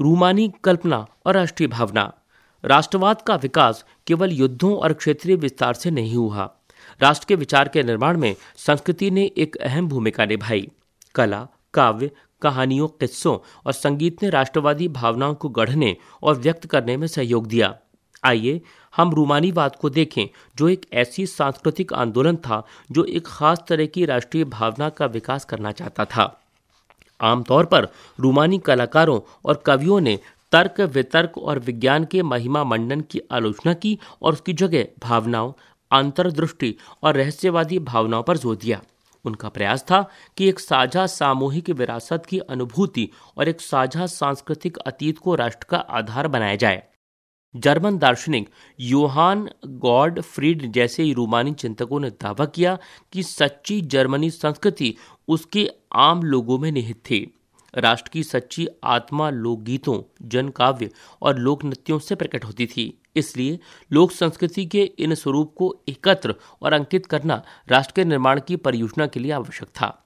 रूमानी कल्पना और राष्ट्रीय भावना। राष्ट्रवाद का विकास केवल युद्धों और क्षेत्रीय विस्तार से नहीं हुआ। राष्ट्र के विचार के निर्माण में संस्कृति ने एक अहम भूमिका निभाई। कला, काव्य कहानियों, किस्सों और संगीत ने राष्ट्रवादी भावनाओं को गढ़ने और व्यक्त करने में सहयोग दिया। आइए हम रूमानीवाद को देखें, जो एक ऐसी सांस्कृतिक आंदोलन था, जो एक खास तरह की राष्ट्रीय भावना का विकास करना चाहता था। आमतौर पर रूमानी कलाकारों और कवियों ने तर्क, वितर्क और विज्ञान के महिमा मंडन की आलोचना की और उसकी जगह भावनाओं, अंतर्दृष्टि और रहस्यवादी भावनाओं पर ज़ोर दिया। उनका प्रयास था कि एक साझा सामूहिक विरासत की अनुभूति और एक साझा सांस्कृतिक अतीत को राष्ट्र का आधार बनाया जाए। जर्मन दार्शनिक योहान गॉड फ्रीड जैसे रूमानी चिंतकों ने दावा किया कि सच्ची जर्मनी संस्कृति उसके आम लोगों में निहित थी। राष्ट्र की सच्ची आत्मा लोकगीतों जन काव्य और लोक नृत्यों से प्रकट होती थी। इसलिए लोक संस्कृति के इन स्वरूप को एकत्र और अंकित करना राष्ट्र के निर्माण की परियोजना के लिए आवश्यक था।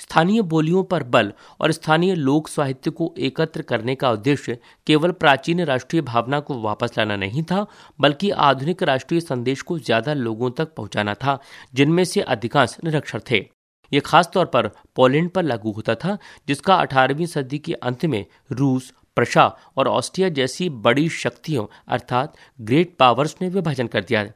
स्थानीय बोलियों पर बल और स्थानीय लोक साहित्य को एकत्र करने का उद्देश्य केवल प्राचीन राष्ट्रीय भावना को वापस लाना नहीं था, बल्कि आधुनिक राष्ट्रीय संदेश को ज़्यादा लोगों तक पहुंचाना था, जिनमें से अधिकांश निरक्षर थे। ये खास तौर पर पोलैंड पर लागू होता था, जिसका 18वीं सदी के अंत में रूस, प्रशा और ऑस्ट्रिया जैसी बड़ी शक्तियों अर्थात ग्रेट पावर्स ने विभाजन कर दिया।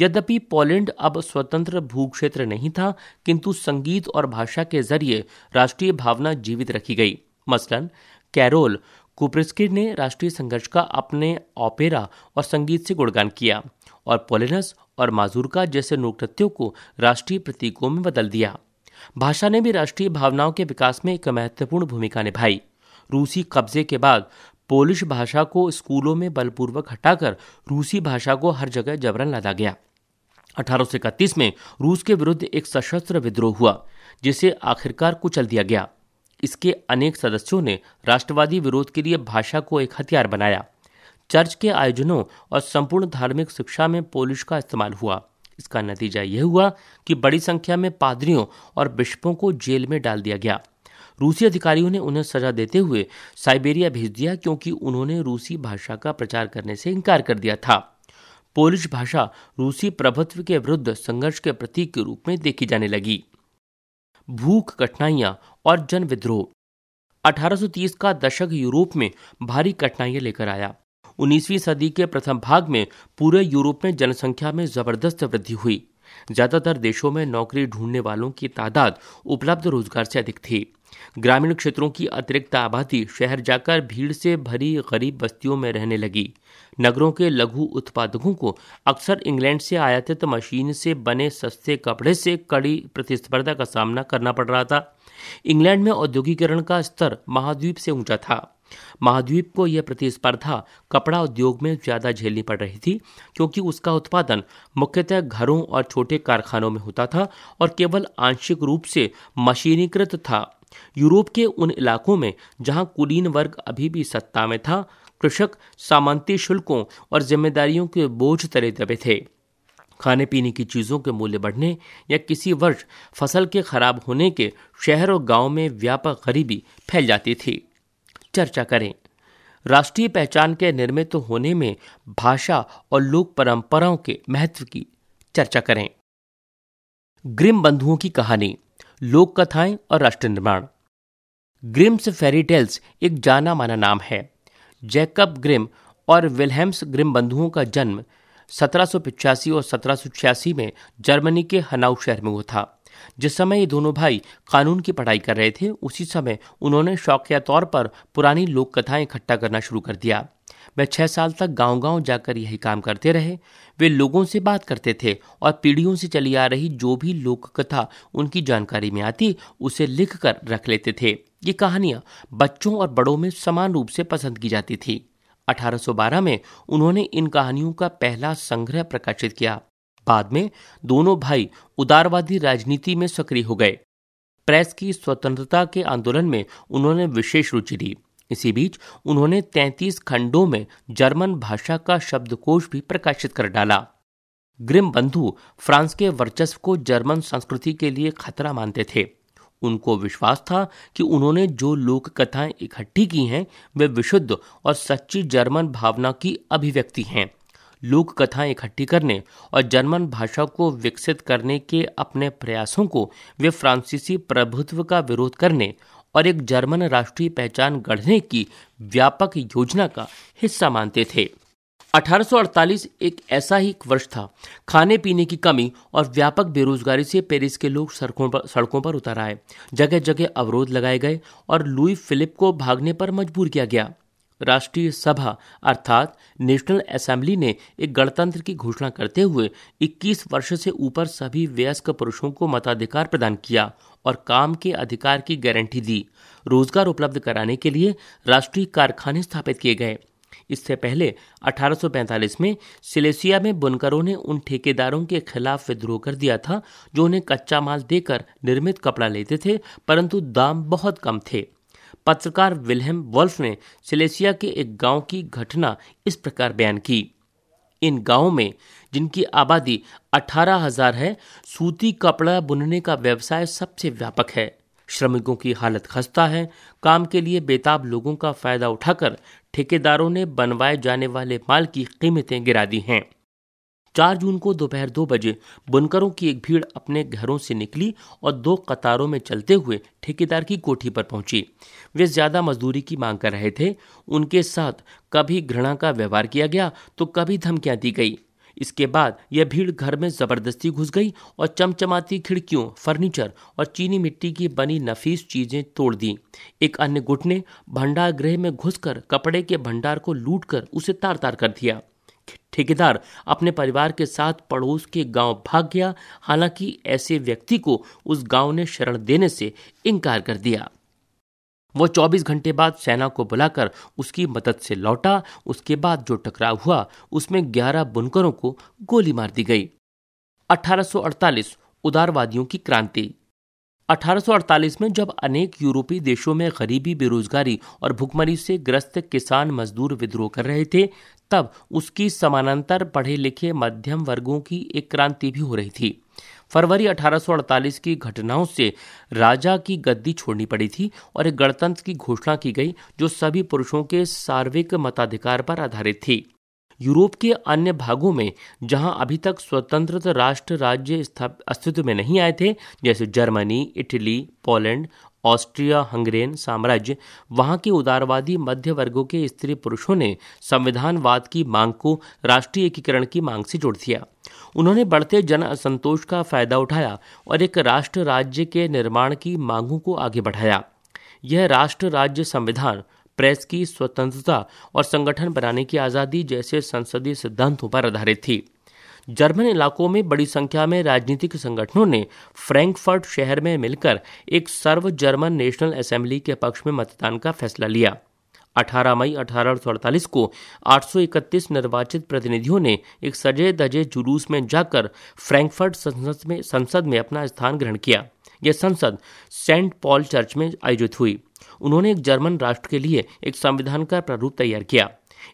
यद्यपि पोलैंड अब स्वतंत्र भूक्षेत्र नहीं था, किंतु संगीत और भाषा के ज़रिए राष्ट्रीय भावना जीवित रखी गई। मसलन, कैरोल कुप्रिस्किर ने राष्ट्रीय संघर्ष का अपने ओपेरा और संगीत से गुणगान किया और पोलेनस और माजूरका जैसे नृत्यों को राष्ट्रीय प्रतीकों में बदल दिया। भाषा ने भी राष्ट्रीय भावनाओं के विकास में एक महत्वपूर्ण भूमिका निभाई। रूसी कब्जे के बाद पोलिश भाषा को स्कूलों में बलपूर्वक हटाकर रूसी भाषा को हर जगह जबरन लादा गया। अठारह सौ इकतीस में रूस के विरुद्ध एक सशस्त्र विद्रोह हुआ, जिसे आखिरकार कुचल दिया गया। इसके अनेक सदस्यों ने राष्ट्रवादी विरोध के लिए भाषा को एक हथियार बनाया। चर्च के आयोजनों और संपूर्ण धार्मिक शिक्षा में पोलिश का इस्तेमाल हुआ। इसका नतीजा यह हुआ कि बड़ी संख्या में पादरियों और बिशपों को जेल में डाल दिया गया। रूसी अधिकारियों ने उन्हें सजा देते हुए साइबेरिया भेज दिया क्योंकि उन्होंने रूसी भाषा का प्रचार करने से इनकार कर दिया था। पोलिश भाषा रूसी प्रभुत्व के विरुद्ध संघर्ष के प्रतीक के रूप में देखी जाने लगी। भूख, कठिनाइयाँ और जन विद्रोह। 1830 का दशक यूरोप में भारी कठिनाइयाँ लेकर आया। 19वीं सदी के प्रथम भाग में पूरे यूरोप में जनसंख्या में ज़बरदस्त वृद्धि हुई। ज़्यादातर देशों में नौकरी ढूँढने वालों की तादाद उपलब्ध रोज़गार से अधिक थी। ग्रामीण क्षेत्रों की अतिरिक्त आबादी शहर जाकर भीड़ से भरी गरीब बस्तियों में रहने लगी। नगरों के लघु उत्पादकों को अक्सर इंग्लैंड से आयातित मशीन से बने सस्ते कपड़े से कड़ी प्रतिस्पर्धा का सामना करना पड़ रहा था। इंग्लैंड में औद्योगिकरण का स्तर महाद्वीप से ऊँचा था। महाद्वीप को यह प्रतिस्पर्धा कपड़ा उद्योग में ज़्यादा झेलनी पड़ रही थी, क्योंकि उसका उत्पादन मुख्यतः घरों और छोटे कारखानों में होता था और केवल आंशिक रूप से मशीनीकृत था। यूरोप के उन इलाकों में जहाँ कुलीन वर्ग अभी भी सत्ता में था, कृषक सामंती शुल्कों और जिम्मेदारियों के बोझ तले दबे थे। खाने पीने की चीज़ों के मूल्य बढ़ने या किसी वर्ष फ़सल के खराब होने के शहर और गाँव में व्यापक गरीबी फैल जाती थी। चर्चा करें। राष्ट्रीय पहचान के निर्मित होने में भाषा और लोक परंपराओं के महत्व की चर्चा करें। ग्रिम बंधुओं की कहानी, लोक कथाएँ और राष्ट्र निर्माण। ग्रिम्स फेरी टेल्स एक जाना माना नाम है। जैकब ग्रिम और विलहेम्स ग्रिम बंधुओं का जन्म सत्रह और सत्रह सौ छियासी में जर्मनी के हनाउ शहर में हुआ था। जिस समय ये दोनों भाई कानून की पढ़ाई कर रहे थे, उसी समय उन्होंने शौकिया तौर पर पुरानी लोक कथाएँ इकट्ठा करना शुरू कर दिया। वे छह साल तक गांव-गांव जाकर यही काम करते रहे। वे लोगों से बात करते थे और पीढ़ियों से चली आ रही जो भी लोक कथा उनकी जानकारी में आती, उसे लिख कर रख लेते थे। ये कहानियाँ बच्चों और बड़ों में समान रूप से पसंद की जाती थी। 1812 में उन्होंने इन कहानियों का पहला संग्रह प्रकाशित किया। बाद में दोनों भाई उदारवादी राजनीति में सक्रिय हो गए। प्रेस की स्वतंत्रता के आंदोलन में उन्होंने विशेष रुचि ली। इसी बीच उन्होंने 33 खंडों में जर्मन भाषा का शब्दकोश भी प्रकाशित कर डाला। ग्रिम बंधु फ्रांस के वर्चस्व को जर्मन संस्कृति के लिए खतरा मानते थे। उनको विश्वास था कि उन्होंने जो लोक कथाएँ इकट्ठी की हैं, वे विशुद्ध और सच्ची जर्मन भावना की अभिव्यक्ति हैं। लोक कथाएँ इकट्ठी करने और जर्मन भाषा को विकसित करने के अपने प्रयासों को वे फ्रांसीसी प्रभुत्व का विरोध करने और एक जर्मन राष्ट्रीय पहचान गढ़ने की व्यापक योजना का हिस्सा मानते थे। 1848 एक ऐसा ही वर्ष था। खाने पीने की कमी और व्यापक बेरोजगारी से पेरिस के लोग सड़कों पर सड़कों पर उतर आए। जगह जगह अवरोध लगाए गए और लुई फिलिप को भागने पर मजबूर किया गया। राष्ट्रीय सभा, अर्थात नेशनल असेंबली ने एक गणतंत्र की घोषणा करते हुए 21 वर्ष से ऊपर सभी वयस्क पुरुषों को मताधिकार प्रदान किया और काम के अधिकार की गारंटी दी। रोज़गार उपलब्ध कराने के लिए राष्ट्रीय कारखाने स्थापित किए गए। इससे पहले 1845 में सिलेसिया में बुनकरों ने उन ठेकेदारों के खिलाफ विद्रोह कर दिया था जो उन्हें कच्चा माल देकर निर्मित कपड़ा लेते थे, परंतु दाम बहुत कम थे। पत्रकार विलहम वॉल्फ ने सिलेसिया के एक गाँव की घटना इस प्रकार बयान की। इन गाँवों में, जिनकी आबादी अठारह हज़ार है, सूती कपड़ा बुनने का व्यवसाय सबसे व्यापक है। श्रमिकों की हालत खस्ता है। काम के लिए बेताब लोगों का फ़ायदा उठाकर ठेकेदारों ने बनवाए जाने वाले माल की कीमतें गिरा दी हैं। चार जून को दोपहर दो बजे बुनकरों की एक भीड़ अपने घरों से निकली और दो कतारों में चलते हुए ठेकेदार की कोठी पर पहुँची। वे ज़्यादा मजदूरी की मांग कर रहे थे। उनके साथ कभी घृणा का व्यवहार किया गया तो कभी धमकियाँ दी गई। इसके बाद यह भीड़ घर में ज़बरदस्ती घुस गई और चमचमाती खिड़कियों, फर्नीचर और चीनी मिट्टी की बनी नफीस चीज़ें तोड़ दी। एक अन्य गुट ने भंडार गृह में घुसकर कपड़े के भंडार को लूटकर उसे तार तार कर दिया। ठेकेदार अपने परिवार के साथ पड़ोस के गाँव भाग गया। हालाँकि ऐसे व्यक्ति को उस गाँव ने शरण देने से इनकार कर दिया। वो 24 घंटे बाद सेना को बुलाकर उसकी मदद से लौटा। उसके बाद जो टकराव हुआ, उसमें 11 बुनकरों को गोली मार दी गई। 1848 उदारवादियों की क्रांति। 1848 में जब अनेक यूरोपीय देशों में गरीबी, बेरोजगारी और भुखमरी से ग्रस्त किसान मजदूर विद्रोह कर रहे थे, तब उसकी समानांतर पढ़े लिखे मध्यम वर्गों की एक क्रांति भी हो रही थी। फरवरी 1848 की घटनाओं से राजा की गद्दी छोड़नी पड़ी थी और एक गणतंत्र की घोषणा की गई, जो सभी पुरुषों के सार्विक मताधिकार पर आधारित थी। यूरोप के अन्य भागों में, जहाँ अभी तक स्वतंत्र राष्ट्र राज्य अस्तित्व में नहीं आए थे, जैसे Germany, Italy, Poland, Austria, Hungarian साम्राज्य, वहाँ के उदारवादी मध्य वर्गों के स्त्री पुरुषों ने संविधानवाद की मांग को राष्ट्रीय एकीकरण की मांग से जोड़ दिया। उन्होंने बढ़ते जन असंतोष का फ़ायदा उठाया और एक राष्ट्र राज्य के निर्माण की मांगों को आगे बढ़ाया। यह राष्ट्र राज्य संविधान प्रेस की स्वतंत्रता और संगठन बनाने की आज़ादी जैसे संसदीय सिद्धांतों पर आधारित थी। जर्मन इलाकों में बड़ी संख्या में राजनीतिक संगठनों ने फ्रैंकफर्ट शहर में मिलकर एक सर्व जर्मन नेशनल असेंबली के पक्ष में मतदान का फैसला लिया। 18 मई अठारह सौ अड़तालीस को 831 निर्वाचित प्रतिनिधियों ने एक सजे दजे जुलूस में जाकर फ्रैंकफर्ट संसद में संसद में अपना स्थान ग्रहण किया। यह संसद सेंट पॉल चर्च में आयोजित हुई। उन्होंने एक जर्मन राष्ट्र के लिए एक संविधान का प्रारूप तैयार किया।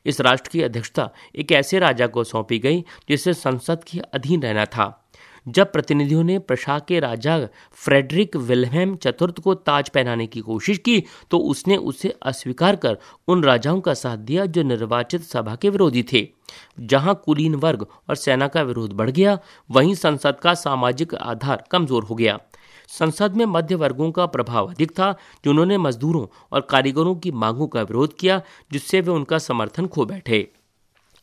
इस राष्ट्र की अध्यक्षता एक ऐसे राजा को सौंपी गई, जिसे संसद के अधीन रहना था। जब प्रतिनिधियों ने प्रशा के राजा फ्रेडरिक विल्हेम चतुर्थ को ताज पहनाने की कोशिश की तो उसने उसे अस्वीकार कर उन राजाओं का साथ दिया जो निर्वाचित सभा के विरोधी थे। जहाँ कुलीन वर्ग और सेना का विरोध बढ़ गया, वहीं संसद का सामाजिक आधार कमज़ोर हो गया। संसद में मध्य वर्गों का प्रभाव अधिक था जिन्होंने मजदूरों और कारीगरों की मांगों का विरोध किया, जिससे वे उनका समर्थन खो बैठे।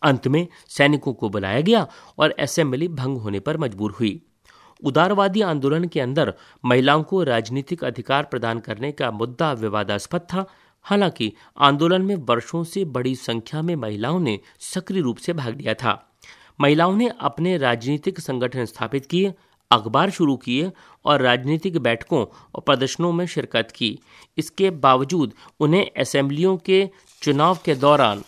अंत में सैनिकों को बुलाया गया और असेंबली भंग होने पर मजबूर हुई। उदारवादी आंदोलन के अंदर महिलाओं को राजनीतिक अधिकार प्रदान करने का मुद्दा विवादास्पद था। हालाँकि आंदोलन में वर्षों से बड़ी संख्या में महिलाओं ने सक्रिय रूप से भाग लिया था। महिलाओं ने अपने राजनीतिक संगठन स्थापित किए अखबार शुरू किए और राजनीतिक बैठकों और प्रदर्शनों में शिरकत की। इसके बावजूद उन्हें असेंबलियों के चुनाव के दौरान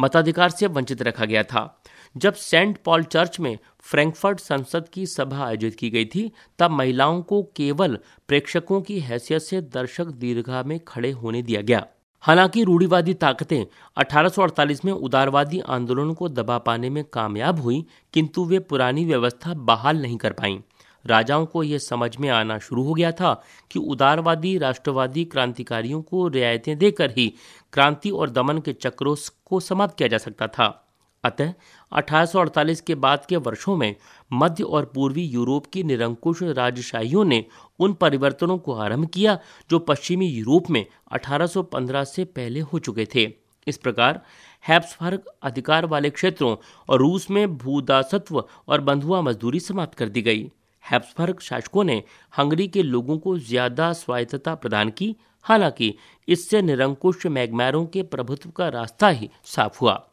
मताधिकार से वंचित रखा गया था। जब सेंट पॉल चर्च में फ्रैंकफर्ट संसद की सभा आयोजित की गई थी, तब महिलाओं को केवल प्रेक्षकों की हैसियत से दर्शक दीर्घा में खड़े होने दिया गया। हालाँकि रूढ़ीवादी ताकतें 1848 में उदारवादी आंदोलन को दबा पाने में कामयाब हुई, किंतु वे पुरानी व्यवस्था बहाल नहीं कर पाईं। राजाओं को यह समझ में आना शुरू हो गया था कि उदारवादी, राष्ट्रवादी क्रांतिकारियों को रियायतें देकर ही क्रांति और दमन के चक्रों को समाप्त किया जा सकता था। अतः 1848 के बाद के वर्षों में मध्य और पूर्वी यूरोप की निरंकुश राजशाहियों ने उन परिवर्तनों को आरंभ किया जो पश्चिमी यूरोप में 1815 से पहले हो चुके थे। इस प्रकार हैप्सबर्ग अधिकार वाले क्षेत्रों और रूस में भूदासत्व और बंधुआ मजदूरी समाप्त कर दी गई। हैप्सबर्ग शासकों ने हंगरी के लोगों को ज़्यादा स्वायत्तता प्रदान की, हालाँकि इससे निरंकुश मैगमैरों के प्रभुत्व का रास्ता ही साफ़ हुआ।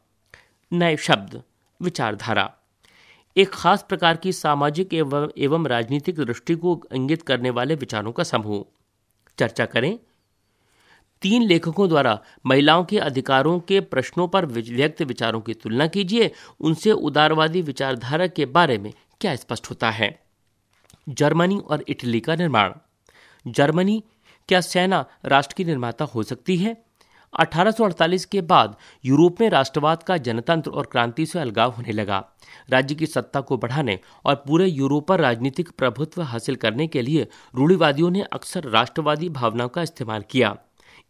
नए शब्द। विचारधारा। एक खास प्रकार की सामाजिक एवं एवं राजनीतिक दृष्टि को इंगित करने वाले विचारों का समूह। चर्चा करें। तीन लेखकों द्वारा महिलाओं के अधिकारों के प्रश्नों पर व्यक्त विचारों की तुलना कीजिए। उनसे उदारवादी विचारधारा के बारे में क्या स्पष्ट होता है? जर्मनी और इटली का निर्माण। जर्मनी, क्या सेना राष्ट्र की निर्माता हो सकती है? 1848 के बाद यूरोप में राष्ट्रवाद का जनतंत्र और क्रांति से अलगाव होने लगा। राज्य की सत्ता को बढ़ाने और पूरे यूरोप पर राजनीतिक प्रभुत्व हासिल करने के लिए रूढ़िवादियों ने अक्सर राष्ट्रवादी भावनाओं का इस्तेमाल किया।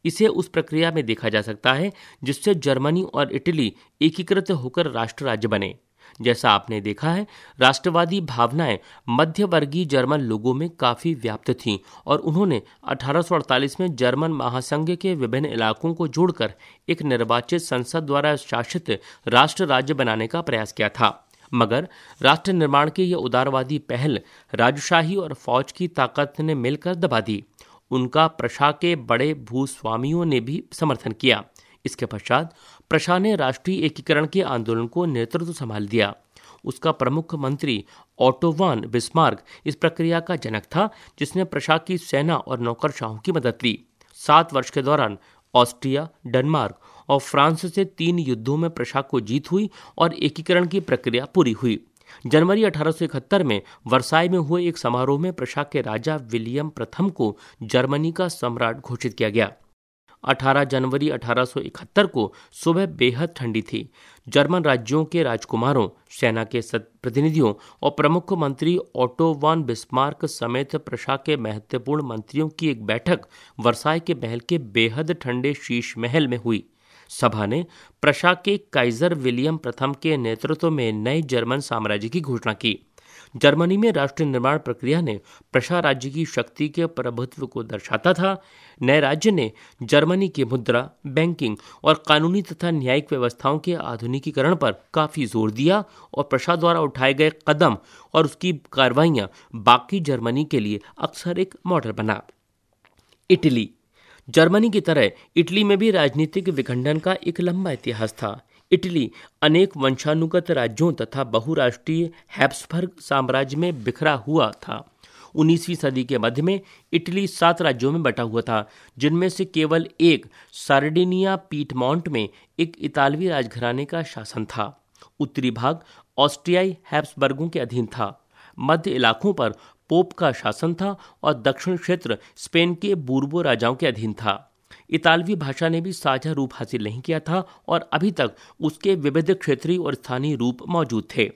इसे उस प्रक्रिया में देखा जा सकता है जिससे जर्मनी और इटली एकीकृत होकर राष्ट्र राज्य बने। जैसा आपने देखा है, राष्ट्रवादी भावनाएँ मध्यवर्गीय जर्मन लोगों में काफ़ी व्याप्त थीं और उन्होंने 1848 में जर्मन महासंघ के विभिन्न इलाकों को जोड़कर एक निर्वाचित संसद द्वारा शासित राष्ट्र राज्य बनाने का प्रयास किया था। मगर राष्ट्र निर्माण की यह उदारवादी पहल राजशाही और फौज की ताकत ने मिलकर दबा दी। उनका प्रशा के बड़े भूस्वामियों ने भी समर्थन किया। इसके पश्चात प्रशा ने राष्ट्रीय एकीकरण के आंदोलन को नेतृत्व संभाल दिया। उसका प्रमुख मंत्री ऑटोवान बिस्मार्क इस प्रक्रिया का जनक था, जिसने प्रशा की सेना और नौकरशाहों की मदद ली। सात वर्ष के दौरान ऑस्ट्रिया, डेनमार्क और फ्रांस से तीन युद्धों में प्रशा को जीत हुई और एकीकरण की प्रक्रिया पूरी हुई। जनवरी 1871 में वर्साई में हुए एक समारोह में प्रशा के राजा विलियम प्रथम को जर्मनी का सम्राट घोषित किया गया। 18 जनवरी 1871 को सुबह बेहद ठंडी थी। जर्मन राज्यों के राजकुमारों, सेना के प्रतिनिधियों और प्रमुख मंत्री ऑटो वान बिस्मार्क समेत प्रशा के महत्वपूर्ण मंत्रियों की एक बैठक वर्साई के महल के बेहद ठंडे शीश महल में हुई। सभा ने प्रशा के काइजर विलियम प्रथम के नेतृत्व में नए जर्मन साम्राज्य की घोषणा की। जर्मनी में राष्ट्र निर्माण प्रक्रिया ने प्रशा राज्य की शक्ति के प्रभुत्व को दर्शाता था। नए राज्य ने जर्मनी की मुद्रा, बैंकिंग और कानूनी तथा न्यायिक व्यवस्थाओं के आधुनिकीकरण पर काफ़ी ज़ोर दिया और प्रशा द्वारा उठाए गए कदम और उसकी कार्रवाइयाँ बाकी जर्मनी के लिए अक्सर एक मॉडल बना। इटली। जर्मनी की तरह इटली में भी राजनीतिक विखंडन का एक लंबा इतिहास था। इटली, अनेक वंशानुगत राज्यों तथा बहुराष्ट्रीय हैप्सबर्ग साम्राज्य में बिखरा हुआ था। 19वीं सदी के मध्य में इटली सात राज्यों में बटा हुआ था, जिनमें से केवल एक सार्डिनिया पीटमॉन्ट में एक इतालवी राजघराने का शासन था। उत्तरी भाग ऑस्ट्रियाई हैप्सबर्गों के अधीन था। मध्य इलाकों पर पोप का शासन था और दक्षिण क्षेत्र स्पेन के बूर्बो राजाओं के अधीन था। इतालवी भाषा ने भी साझा रूप हासिल नहीं किया था और अभी तक उसके विविध क्षेत्रीय और स्थानीय रूप मौजूद थे।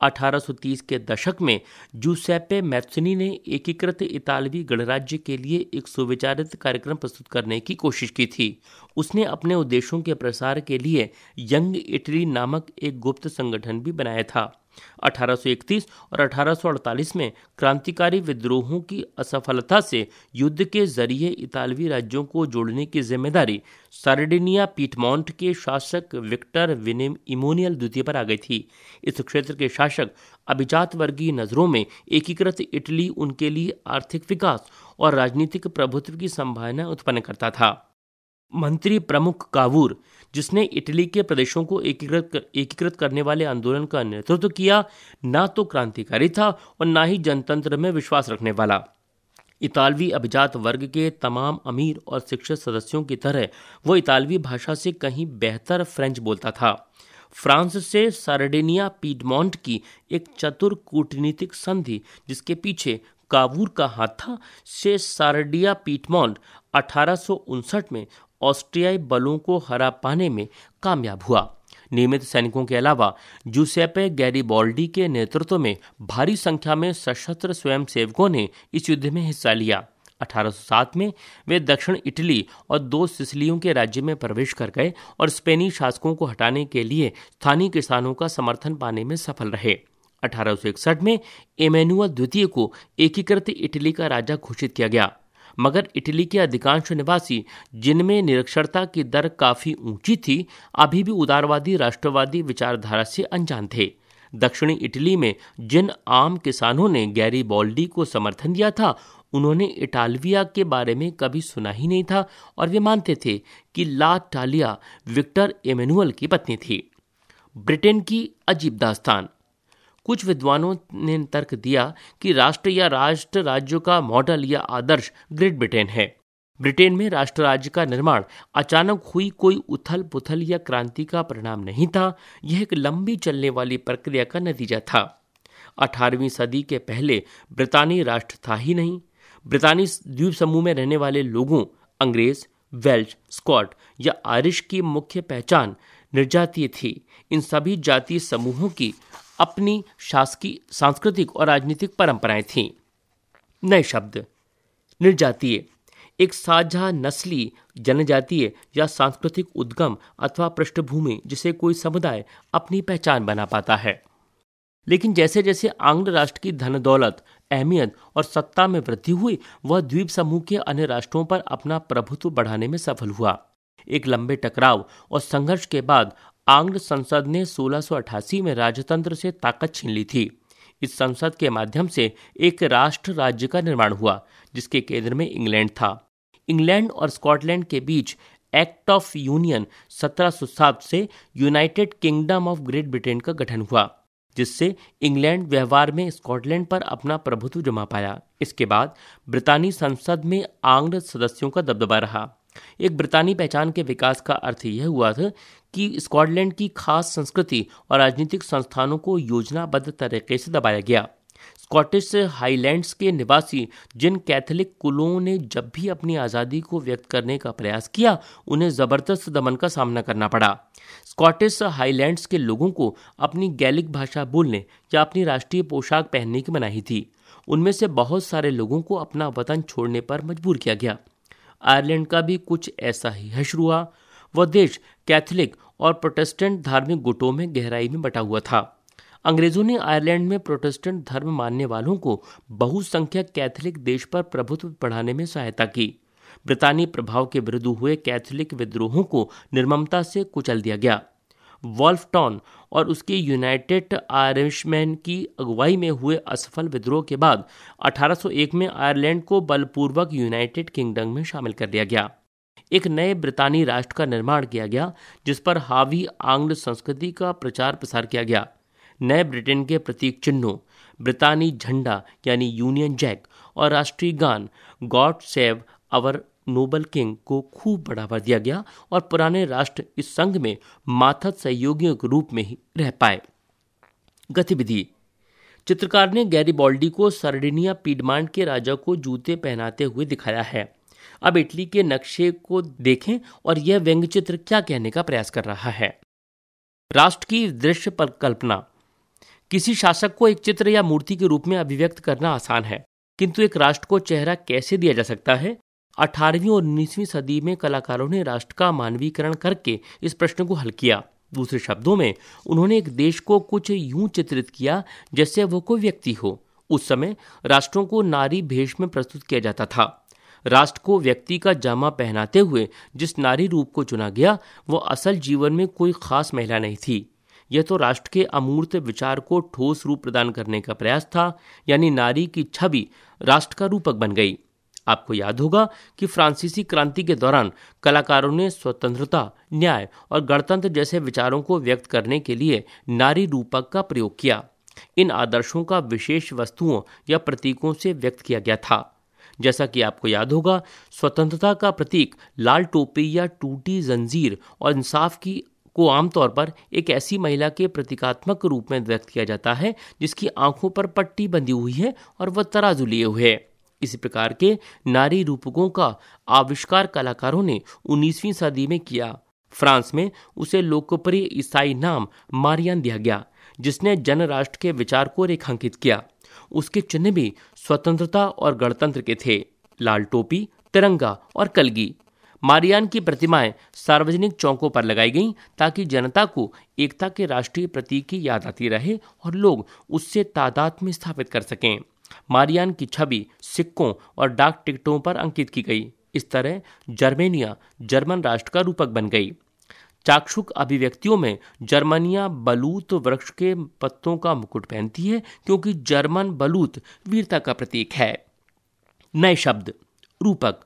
1830 के दशक में जूसेपे मैथ्सनी ने एकीकृत इतालवी गणराज्य के लिए एक सुविचारित कार्यक्रम प्रस्तुत करने की कोशिश की थी। उसने अपने उद्देश्यों के प्रसार के लिए यंग इटली नामक एक गुप्त संगठन भी बनाया था। 1831 और 1848 में क्रांतिकारी विद्रोहों की असफलता से युद्ध के ज़रिए इतालवी राज्यों को जोड़ने की ज़िम्मेदारी सार्डिनिया पीटमॉन्ट के शासक विक्टर विनिम इमोनियल द्वितीय पर आ गई थी। इस क्षेत्र के शासक अभिजात वर्गीय नज़रों में एकीकृत इटली उनके लिए आर्थिक विकास और राजनीतिक प्रभुत्व की संभावना उत्पन्न करता था। मंत्री प्रमुख कावूर जिसने इटली के प्रदेशों को एकीकृत कर, एकीकृत करने वाले आंदोलन का नेतृत्व किया न तो क्रांतिकारी था और न ही जनतंत्र में विश्वास रखने वाला। इतालवी अभिजात वर्ग के तमाम अमीर और शिक्षित सदस्यों की तरह वो इतालवी भाषा से कहीं बेहतर फ्रेंच बोलता था। फ्रांस से सार्डिनिया पीडमोंट की एक चतुर कूटनीतिक संधि जिसके पीछे कावूर का हाथ था से सार्डिया पीटमोंट अठारह में ऑस्ट्रियाई बलों को हरा पाने में कामयाब हुआ। नियमित सैनिकों के अलावा, जूसेपे गैरीबॉल्डी के नेतृत्व में भारी संख्या में सशस्त्र स्वयंसेवकों ने इस युद्ध में हिस्सा लिया। 1807 में वे दक्षिण इटली और दो सिसलियों के राज्य में प्रवेश कर गए और स्पेनी शासकों को हटाने के लिए स्थानीय किसानों का समर्थन पाने में सफल रहे। 1861 में एमेनुअल द्वितीय को एकीकृत इटली का राजा घोषित किया गया। मगर इटली के अधिकांश निवासी, जिनमें निरक्षरता की दर काफ़ी ऊँची थी, अभी भी उदारवादी, राष्ट्रवादी विचारधारा से अनजान थे। दक्षिणी इटली में जिन आम किसानों ने गैरी बॉल्डी को समर्थन दिया था, उन्होंने इटालविया के बारे में कभी सुना ही नहीं था और वे मानते थे कि ला टालिया विक्टर एमेनुअल की पत्नी थी। ब्रिटेन की अजीब दास्तान। कुछ विद्वानों ने तर्क दिया कि राष्ट्र या राष्ट्र राज्यों का मॉडल या आदर्श ग्रेट ब्रिटेन है। ब्रिटेन में राष्ट्र राज्य का निर्माण अचानक हुई कोई उथल पुथल या क्रांति का परिणाम नहीं था। यह एक लंबी चलने वाली प्रक्रिया का नतीजा था। अठारहवीं सदी के पहले ब्रितानी राष्ट्र था ही नहीं। ब्रितानी द्वीप समूह में रहने वाले लोगों, अंग्रेज़ वेल्च स्कॉट या आयरिश की मुख्य पहचान निर्जातीय थी। इन सभी जातीय समूहों की अपनी शासकीय, सांस्कृतिक और राजनीतिक परंपराएँ थीं। नए शब्द, निर्जातीय, एक साझा नस्ली जनजातीय या सांस्कृतिक उद्गम अथवा पृष्ठभूमि जिसे कोई समुदाय अपनी पहचान बना पाता है। लेकिन जैसे जैसे आंग्ल राष्ट्र की धन दौलत अहमियत और सत्ता में वृद्धि हुई, वह द्वीप समूह के अन्य राष्ट्रों पर अपना प्रभुत्व बढ़ाने में सफल हुआ। एक लंबे टकराव और संघर्ष के बाद आंग्ल संसद ने 1688 में राजतंत्र से ताकत छीन ली थी। इस संसद के माध्यम से एक राष्ट्र राज्य का निर्माण हुआ, जिसके केंद्र में इंग्लैंड था। इंग्लैंड और स्कॉटलैंड के बीच एक्ट ऑफ़ यूनियन 1707 से United Kingdom of Great Britain का गठन हुआ, जिससे इंग्लैंड व्यवहार में स्कॉटलैंड पर अपना प्रभुत्व जमा पाया। इसके बाद ब्रितानी संसद में आंग्ल सदस्यों का दबदबा रहा। एक ब्रितानी पहचान के विकास का अर्थ यह हुआ था कि, स्कॉटलैंड की खास संस्कृति और राजनीतिक संस्थानों को योजनाबद्ध तरीके से दबाया गया। स्कॉटिश हाईलैंड्स के निवासी जिन कैथोलिक कुलों ने जब भी अपनी आज़ादी को व्यक्त करने का प्रयास किया, उन्हें ज़बरदस्त दमन का सामना करना पड़ा। स्कॉटिश हाईलैंड्स के लोगों को अपनी गैलिक भाषा बोलने या अपनी राष्ट्रीय पोशाक पहनने की मनाही थी। उनमें से बहुत सारे लोगों को अपना वतन छोड़ने पर मजबूर किया गया। आयरलैंड का भी कुछ ऐसा ही हश्र हुआ। वह देश कैथोलिक और प्रोटेस्टेंट धार्मिक गुटों में गहराई में बटा हुआ था। अंग्रेज़ों ने आयरलैंड में प्रोटेस्टेंट धर्म मानने वालों को बहुसंख्यक कैथोलिक देश पर प्रभुत्व बढ़ाने में सहायता की। ब्रितानी प्रभाव के विरुद्ध हुए कैथोलिक विद्रोहों को निर्ममता से कुचल दिया गया। वॉल्फ टॉन और उसके यूनाइटेड आयरिशमैन की अगुवाई में हुए असफल विद्रोह के बाद 1801 में आयरलैंड को बलपूर्वक यूनाइटेड किंगडम में शामिल कर दिया गया। एक नए ब्रितानी राष्ट्र का निर्माण किया गया, जिस पर हावी आंग्ल संस्कृति का प्रचार प्रसार किया गया। नए ब्रिटेन के प्रतीक चिन्हों, ब्रितानी झंडा यानी यूनियन जैक और राष्ट्रीय गान, God save our noble king को खूब बढ़ावा दिया गया और पुराने राष्ट्र इस संघ में माथत सहयोगियों के रूप में ही रह पाए। गतिविधि। चित्रकार ने गैरी बॉल्डी को सर्डिनिया पीडमांड के राजा को जूते पहनाते हुए दिखाया है। अब इटली के नक्शे को देखें और यह व्यंग चित्र क्या कहने का प्रयास कर रहा है। राष्ट्र की दृश्य पर कल्पना किसी शासक को एक चित्र या मूर्ति के रूप में अभिव्यक्त करना आसान है, किंतु एक राष्ट्र को चेहरा कैसे दिया जा सकता है? अठारहवीं और उन्नीसवीं सदी में कलाकारों ने राष्ट्र का मानवीकरण करके इस प्रश्न को हल किया। दूसरे शब्दों में, उन्होंने एक देश को कुछ यूँ चित्रित किया जैसे वो कोई व्यक्ति हो। उस समय राष्ट्रों को नारी भेष में प्रस्तुत किया जाता था। राष्ट्र को व्यक्ति का जामा पहनाते हुए जिस नारी रूप को चुना गया वो असल जीवन में कोई खास महिला नहीं थी। यह तो राष्ट्र के अमूर्त विचार को ठोस रूप प्रदान करने का प्रयास था, यानी नारी की छवि राष्ट्र का रूपक बन गई। आपको याद होगा कि फ्रांसीसी क्रांति के दौरान कलाकारों ने स्वतंत्रता, न्याय और गणतंत्र जैसे विचारों को व्यक्त करने के लिए नारी रूपक का प्रयोग किया। इन आदर्शों का विशेष वस्तुओं या प्रतीकों से व्यक्त किया गया था। जैसा कि आपको याद होगा, स्वतंत्रता का प्रतीक लाल टोपी या टूटी जंजीर और इंसाफ की, को आमतौर पर एक ऐसी महिला के प्रतीकात्मक रूप में व्यक्त किया जाता है, जिसकी आँखों पर पट्टी बंधी हुई है और वह तराजू लिए हुए है। इसी प्रकार के नारी रूपकों का आविष्कार कलाकारों ने 19वीं सदी में किया। फ्रांस में उसे लोकप्रिय ईसाई नाम मारियन दिया गया, जिसने जन राष्ट्र के विचार को रेखांकित किया। उसके चिन्ह भी स्वतंत्रता और गणतंत्र के थे। लाल टोपी, तिरंगा और कलगी। मारियान की प्रतिमाएँ सार्वजनिक चौकों पर लगाई गईं ताकि जनता को एकता के राष्ट्रीय प्रतीक की याद आती रहे और लोग उससे तादाद में स्थापित कर सकें। मारियान की छवि सिक्कों और डाक टिकटों पर अंकित की गई। इस तरह जर्मेनिया जर्मन राष्ट्र का रूपक बन गई। चाक्षुक अभिव्यक्तियों में जर्मनिया बलूत वृक्ष के पत्तों का मुकुट पहनती है, क्योंकि जर्मन बलूत वीरता का प्रतीक है। नए शब्द, रूपक।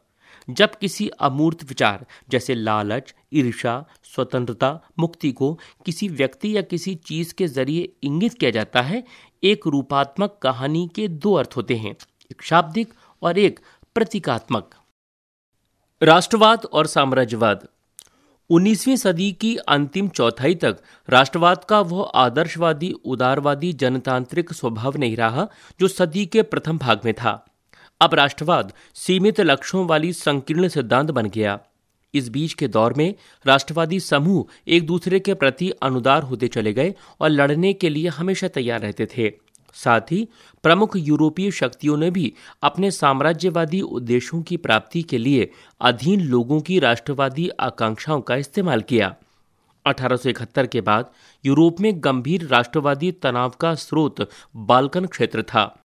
जब किसी अमूर्त विचार, जैसे लालच ईर्षा स्वतंत्रता, मुक्ति को किसी व्यक्ति या किसी चीज़ के ज़रिए इंगित किया जाता है, एक रूपात्मक कहानी के दो अर्थ होते हैं, एक शाब्दिक और एक प्रतीकात्मक। राष्ट्रवाद और साम्राज्यवाद। 19वीं सदी की अंतिम चौथाई तक राष्ट्रवाद का वह आदर्शवादी, उदारवादी, जनतांत्रिक स्वभाव नहीं रहा, जो सदी के प्रथम भाग में था। अब राष्ट्रवाद सीमित लक्ष्यों वाली संकीर्ण सिद्धांत बन गया। इस बीच के दौर में राष्ट्रवादी समूह एक दूसरे के प्रति अनुदार होते चले गए और लड़ने के लिए हमेशा तैयार रहते थे। साथ ही प्रमुख यूरोपीय शक्तियों ने भी अपने साम्राज्यवादी उद्देश्यों की प्राप्ति के लिए अधीन लोगों की राष्ट्रवादी आकांक्षाओं का इस्तेमाल किया। 1871 के बाद यूरोप में गंभीर राष्ट्रवादी तनाव का स्रोत बाल्कन क्षेत्र था।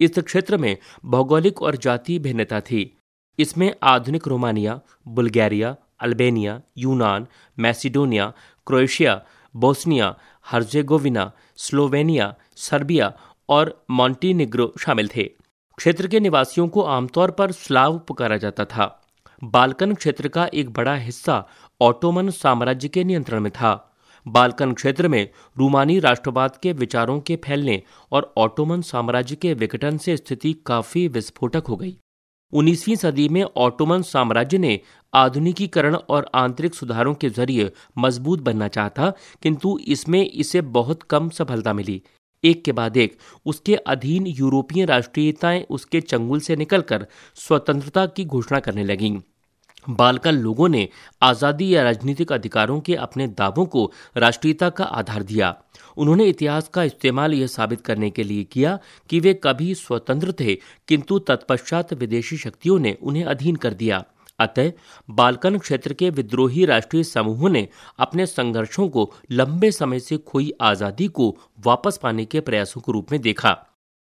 इस क्षेत्र में भौगोलिक और जातीय भिन्नता थी। इसमें आधुनिक रोमानिया, बुल्गारिया, अल्बेनिया, यूनान, Macedonia, Croatia, Bosnia, Herzegovina, Slovenia, Serbia और मॉन्टीनिग्रो शामिल थे। क्षेत्र के निवासियों को आमतौर पर स्लाव पुकारा जाता था। बाल्कन क्षेत्र का एक बड़ा हिस्सा ऑटोमन साम्राज्य के नियंत्रण में था। बाल्कन क्षेत्र में रूमानी राष्ट्रवाद के विचारों के फैलने और ऑटोमन साम्राज्य के विघटन से स्थिति काफ़ी विस्फोटक हो गई। 19वीं सदी में ऑटोमन साम्राज्य ने आधुनिकीकरण और आंतरिक सुधारों के ज़रिए मज़बूत बनना चाहता किंतु इसमें इसे बहुत कम सफलता मिली। एक के बाद एक। उसके अधीन यूरोपीय राष्ट्रीयताएँ उसके चंगुल से निकलकर स्वतंत्रता की घोषणा करने लगीं। बालकन लोगों ने आज़ादी या राजनीतिक अधिकारों के अपने दावों को राष्ट्रीयता का आधार दिया। उन्होंने इतिहास का इस्तेमाल यह साबित करने के लिए किया कि वे कभी स्वतंत्र थे, किंतु तत्पश्चात विदेशी शक्तियों ने उन्हें अधीन कर दिया। अतः बालकन क्षेत्र के विद्रोही राष्ट्रीय समूहों ने अपने संघर्षों को लंबे समय से खोई आज़ादी को वापस पाने के प्रयासों के रूप में देखा।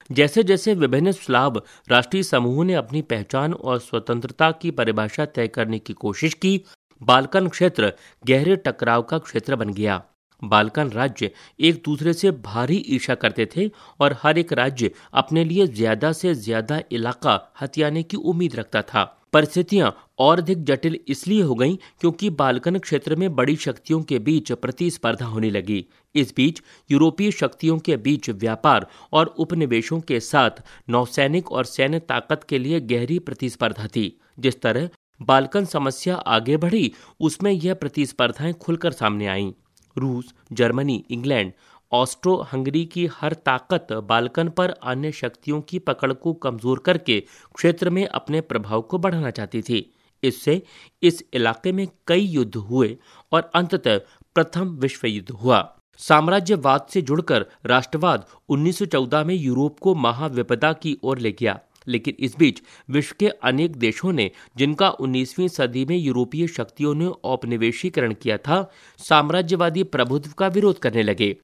जैसे जैसे विभिन्न स्लाब राष्ट्रीय समूहों ने अपनी पहचान और स्वतंत्रता की परिभाषा तय करने की कोशिश की, बालकन क्षेत्र गहरे टकराव का क्षेत्र बन गया। बालकन राज्य एक दूसरे से भारी ईर्षा करते थे और हर एक राज्य अपने लिए ज़्यादा से ज़्यादा इलाका हथियाने की उम्मीद रखता था। परिस्थितियाँ और अधिक जटिल इसलिए हो गई क्योंकि बाल्कन क्षेत्र में बड़ी शक्तियों के बीच प्रतिस्पर्धा होने लगी। इस बीच यूरोपीय शक्तियों के बीच व्यापार और उपनिवेशों के साथ नौसैनिक और सैन्य ताकत के लिए गहरी प्रतिस्पर्धा थी। जिस तरह बाल्कन समस्या आगे बढ़ी, उसमें यह प्रतिस्पर्धाएँ खुलकर सामने आईं। रूस, जर्मनी, इंग्लैंड ऑस्ट्रो हंगरी की हर ताकत बाल्कन पर अन्य शक्तियों की पकड़ को कमज़ोर करके क्षेत्र में अपने प्रभाव को बढ़ाना चाहती थी। इससे इस इलाके में कई युद्ध हुए और अंततः प्रथम विश्व युद्ध हुआ। साम्राज्यवाद से जुड़कर राष्ट्रवाद 1914 में यूरोप को महाविपदा की ओर ले गया। लेकिन इस बीच विश्व के अनेक देशों ने, जिनका 19वीं सदी में यूरोपीय शक्तियों ने औपनिवेशीकरण किया था, साम्राज्यवादी प्रभुत्व का विरोध करने लगे।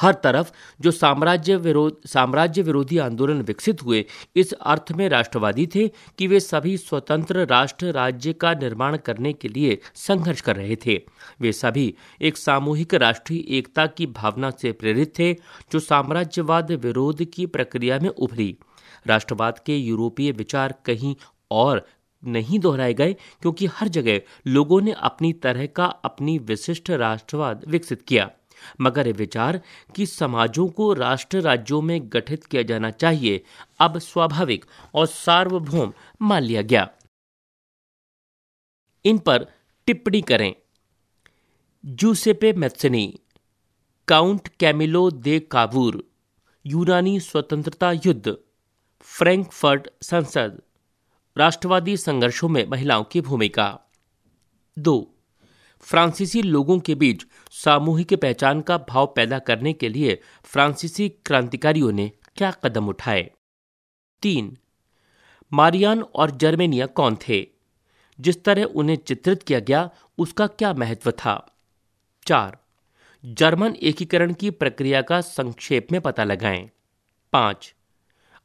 हर तरफ़ जो साम्राज्य विरोध साम्राज्य विरोधी आंदोलन विकसित हुए, इस अर्थ में राष्ट्रवादी थे कि वे सभी स्वतंत्र राष्ट्र राज्य का निर्माण करने के लिए संघर्ष कर रहे थे। वे सभी एक सामूहिक राष्ट्रीय एकता की भावना से प्रेरित थे, जो साम्राज्यवाद विरोध की प्रक्रिया में उभरी। राष्ट्रवाद के यूरोपीय विचार कहीं और नहीं दोहराए गए, क्योंकि हर जगह लोगों ने अपनी तरह का अपनी विशिष्ट राष्ट्रवाद विकसित किया। मगर विचार कि समाजों को राष्ट्र राज्यों में गठित किया जाना चाहिए, अब स्वाभाविक और सार्वभौम मान लिया गया। इन पर टिप्पणी करें। Giuseppe Mazzini Count Camillo de Cavour यूनानी स्वतंत्रता युद्ध, फ्रैंकफर्ट संसद, राष्ट्रवादी संघर्षों में महिलाओं की भूमिका। दो फ्रांसीसी लोगों के बीच सामूहिक पहचान का भाव पैदा करने के लिए फ्रांसीसी क्रांतिकारियों ने क्या कदम उठाए? तीन, मारियान और जर्मेनिया कौन थे? जिस तरह उन्हें चित्रित किया गया, उसका क्या महत्व था? चार, जर्मन एकीकरण की प्रक्रिया का संक्षेप में पता लगाएँ। पाँच,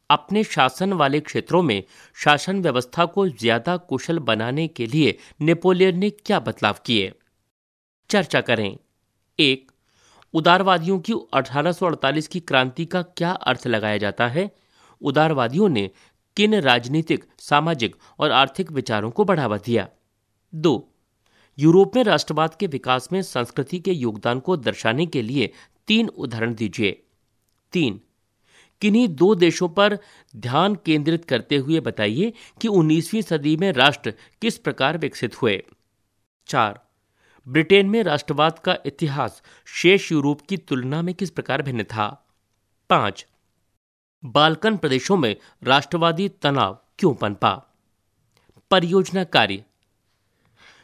अपने शासन वाले क्षेत्रों में शासन व्यवस्था को ज़्यादा कुशल बनाने के लिए नेपोलियन ने क्या बदलाव किए? चर्चा करें। एक, उदारवादियों की 1848 की क्रांति का क्या अर्थ लगाया जाता है? उदारवादियों ने किन राजनीतिक, सामाजिक और आर्थिक विचारों को बढ़ावा दिया? दो, यूरोप में राष्ट्रवाद के विकास में संस्कृति के योगदान को दर्शाने के लिए तीन उदाहरण दीजिए। तीन, किन्हीं दो देशों पर ध्यान केंद्रित करते हुए बताइए कि 19वीं सदी में राष्ट्र किस प्रकार विकसित हुए? चार ब्रिटेन में राष्ट्रवाद का इतिहास शेष यूरोप की तुलना में किस प्रकार भिन्न था? पाँच। बाल्कन प्रदेशों में राष्ट्रवादी तनाव क्यों पनपा? परियोजना कार्य।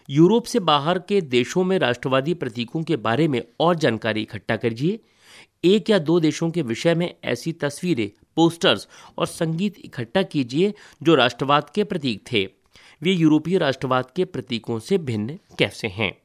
यूरोप से बाहर के देशों में राष्ट्रवादी प्रतीकों के बारे में और जानकारी इकट्ठा करिए एक या दो देशों के विषय में ऐसी तस्वीरें, पोस्टर्स और संगीत इकट्ठा कीजिए जो राष्ट्रवाद के प्रतीक थे। वे यूरोपीय राष्ट्रवाद के प्रतीकों से भिन्न कैसे हैं?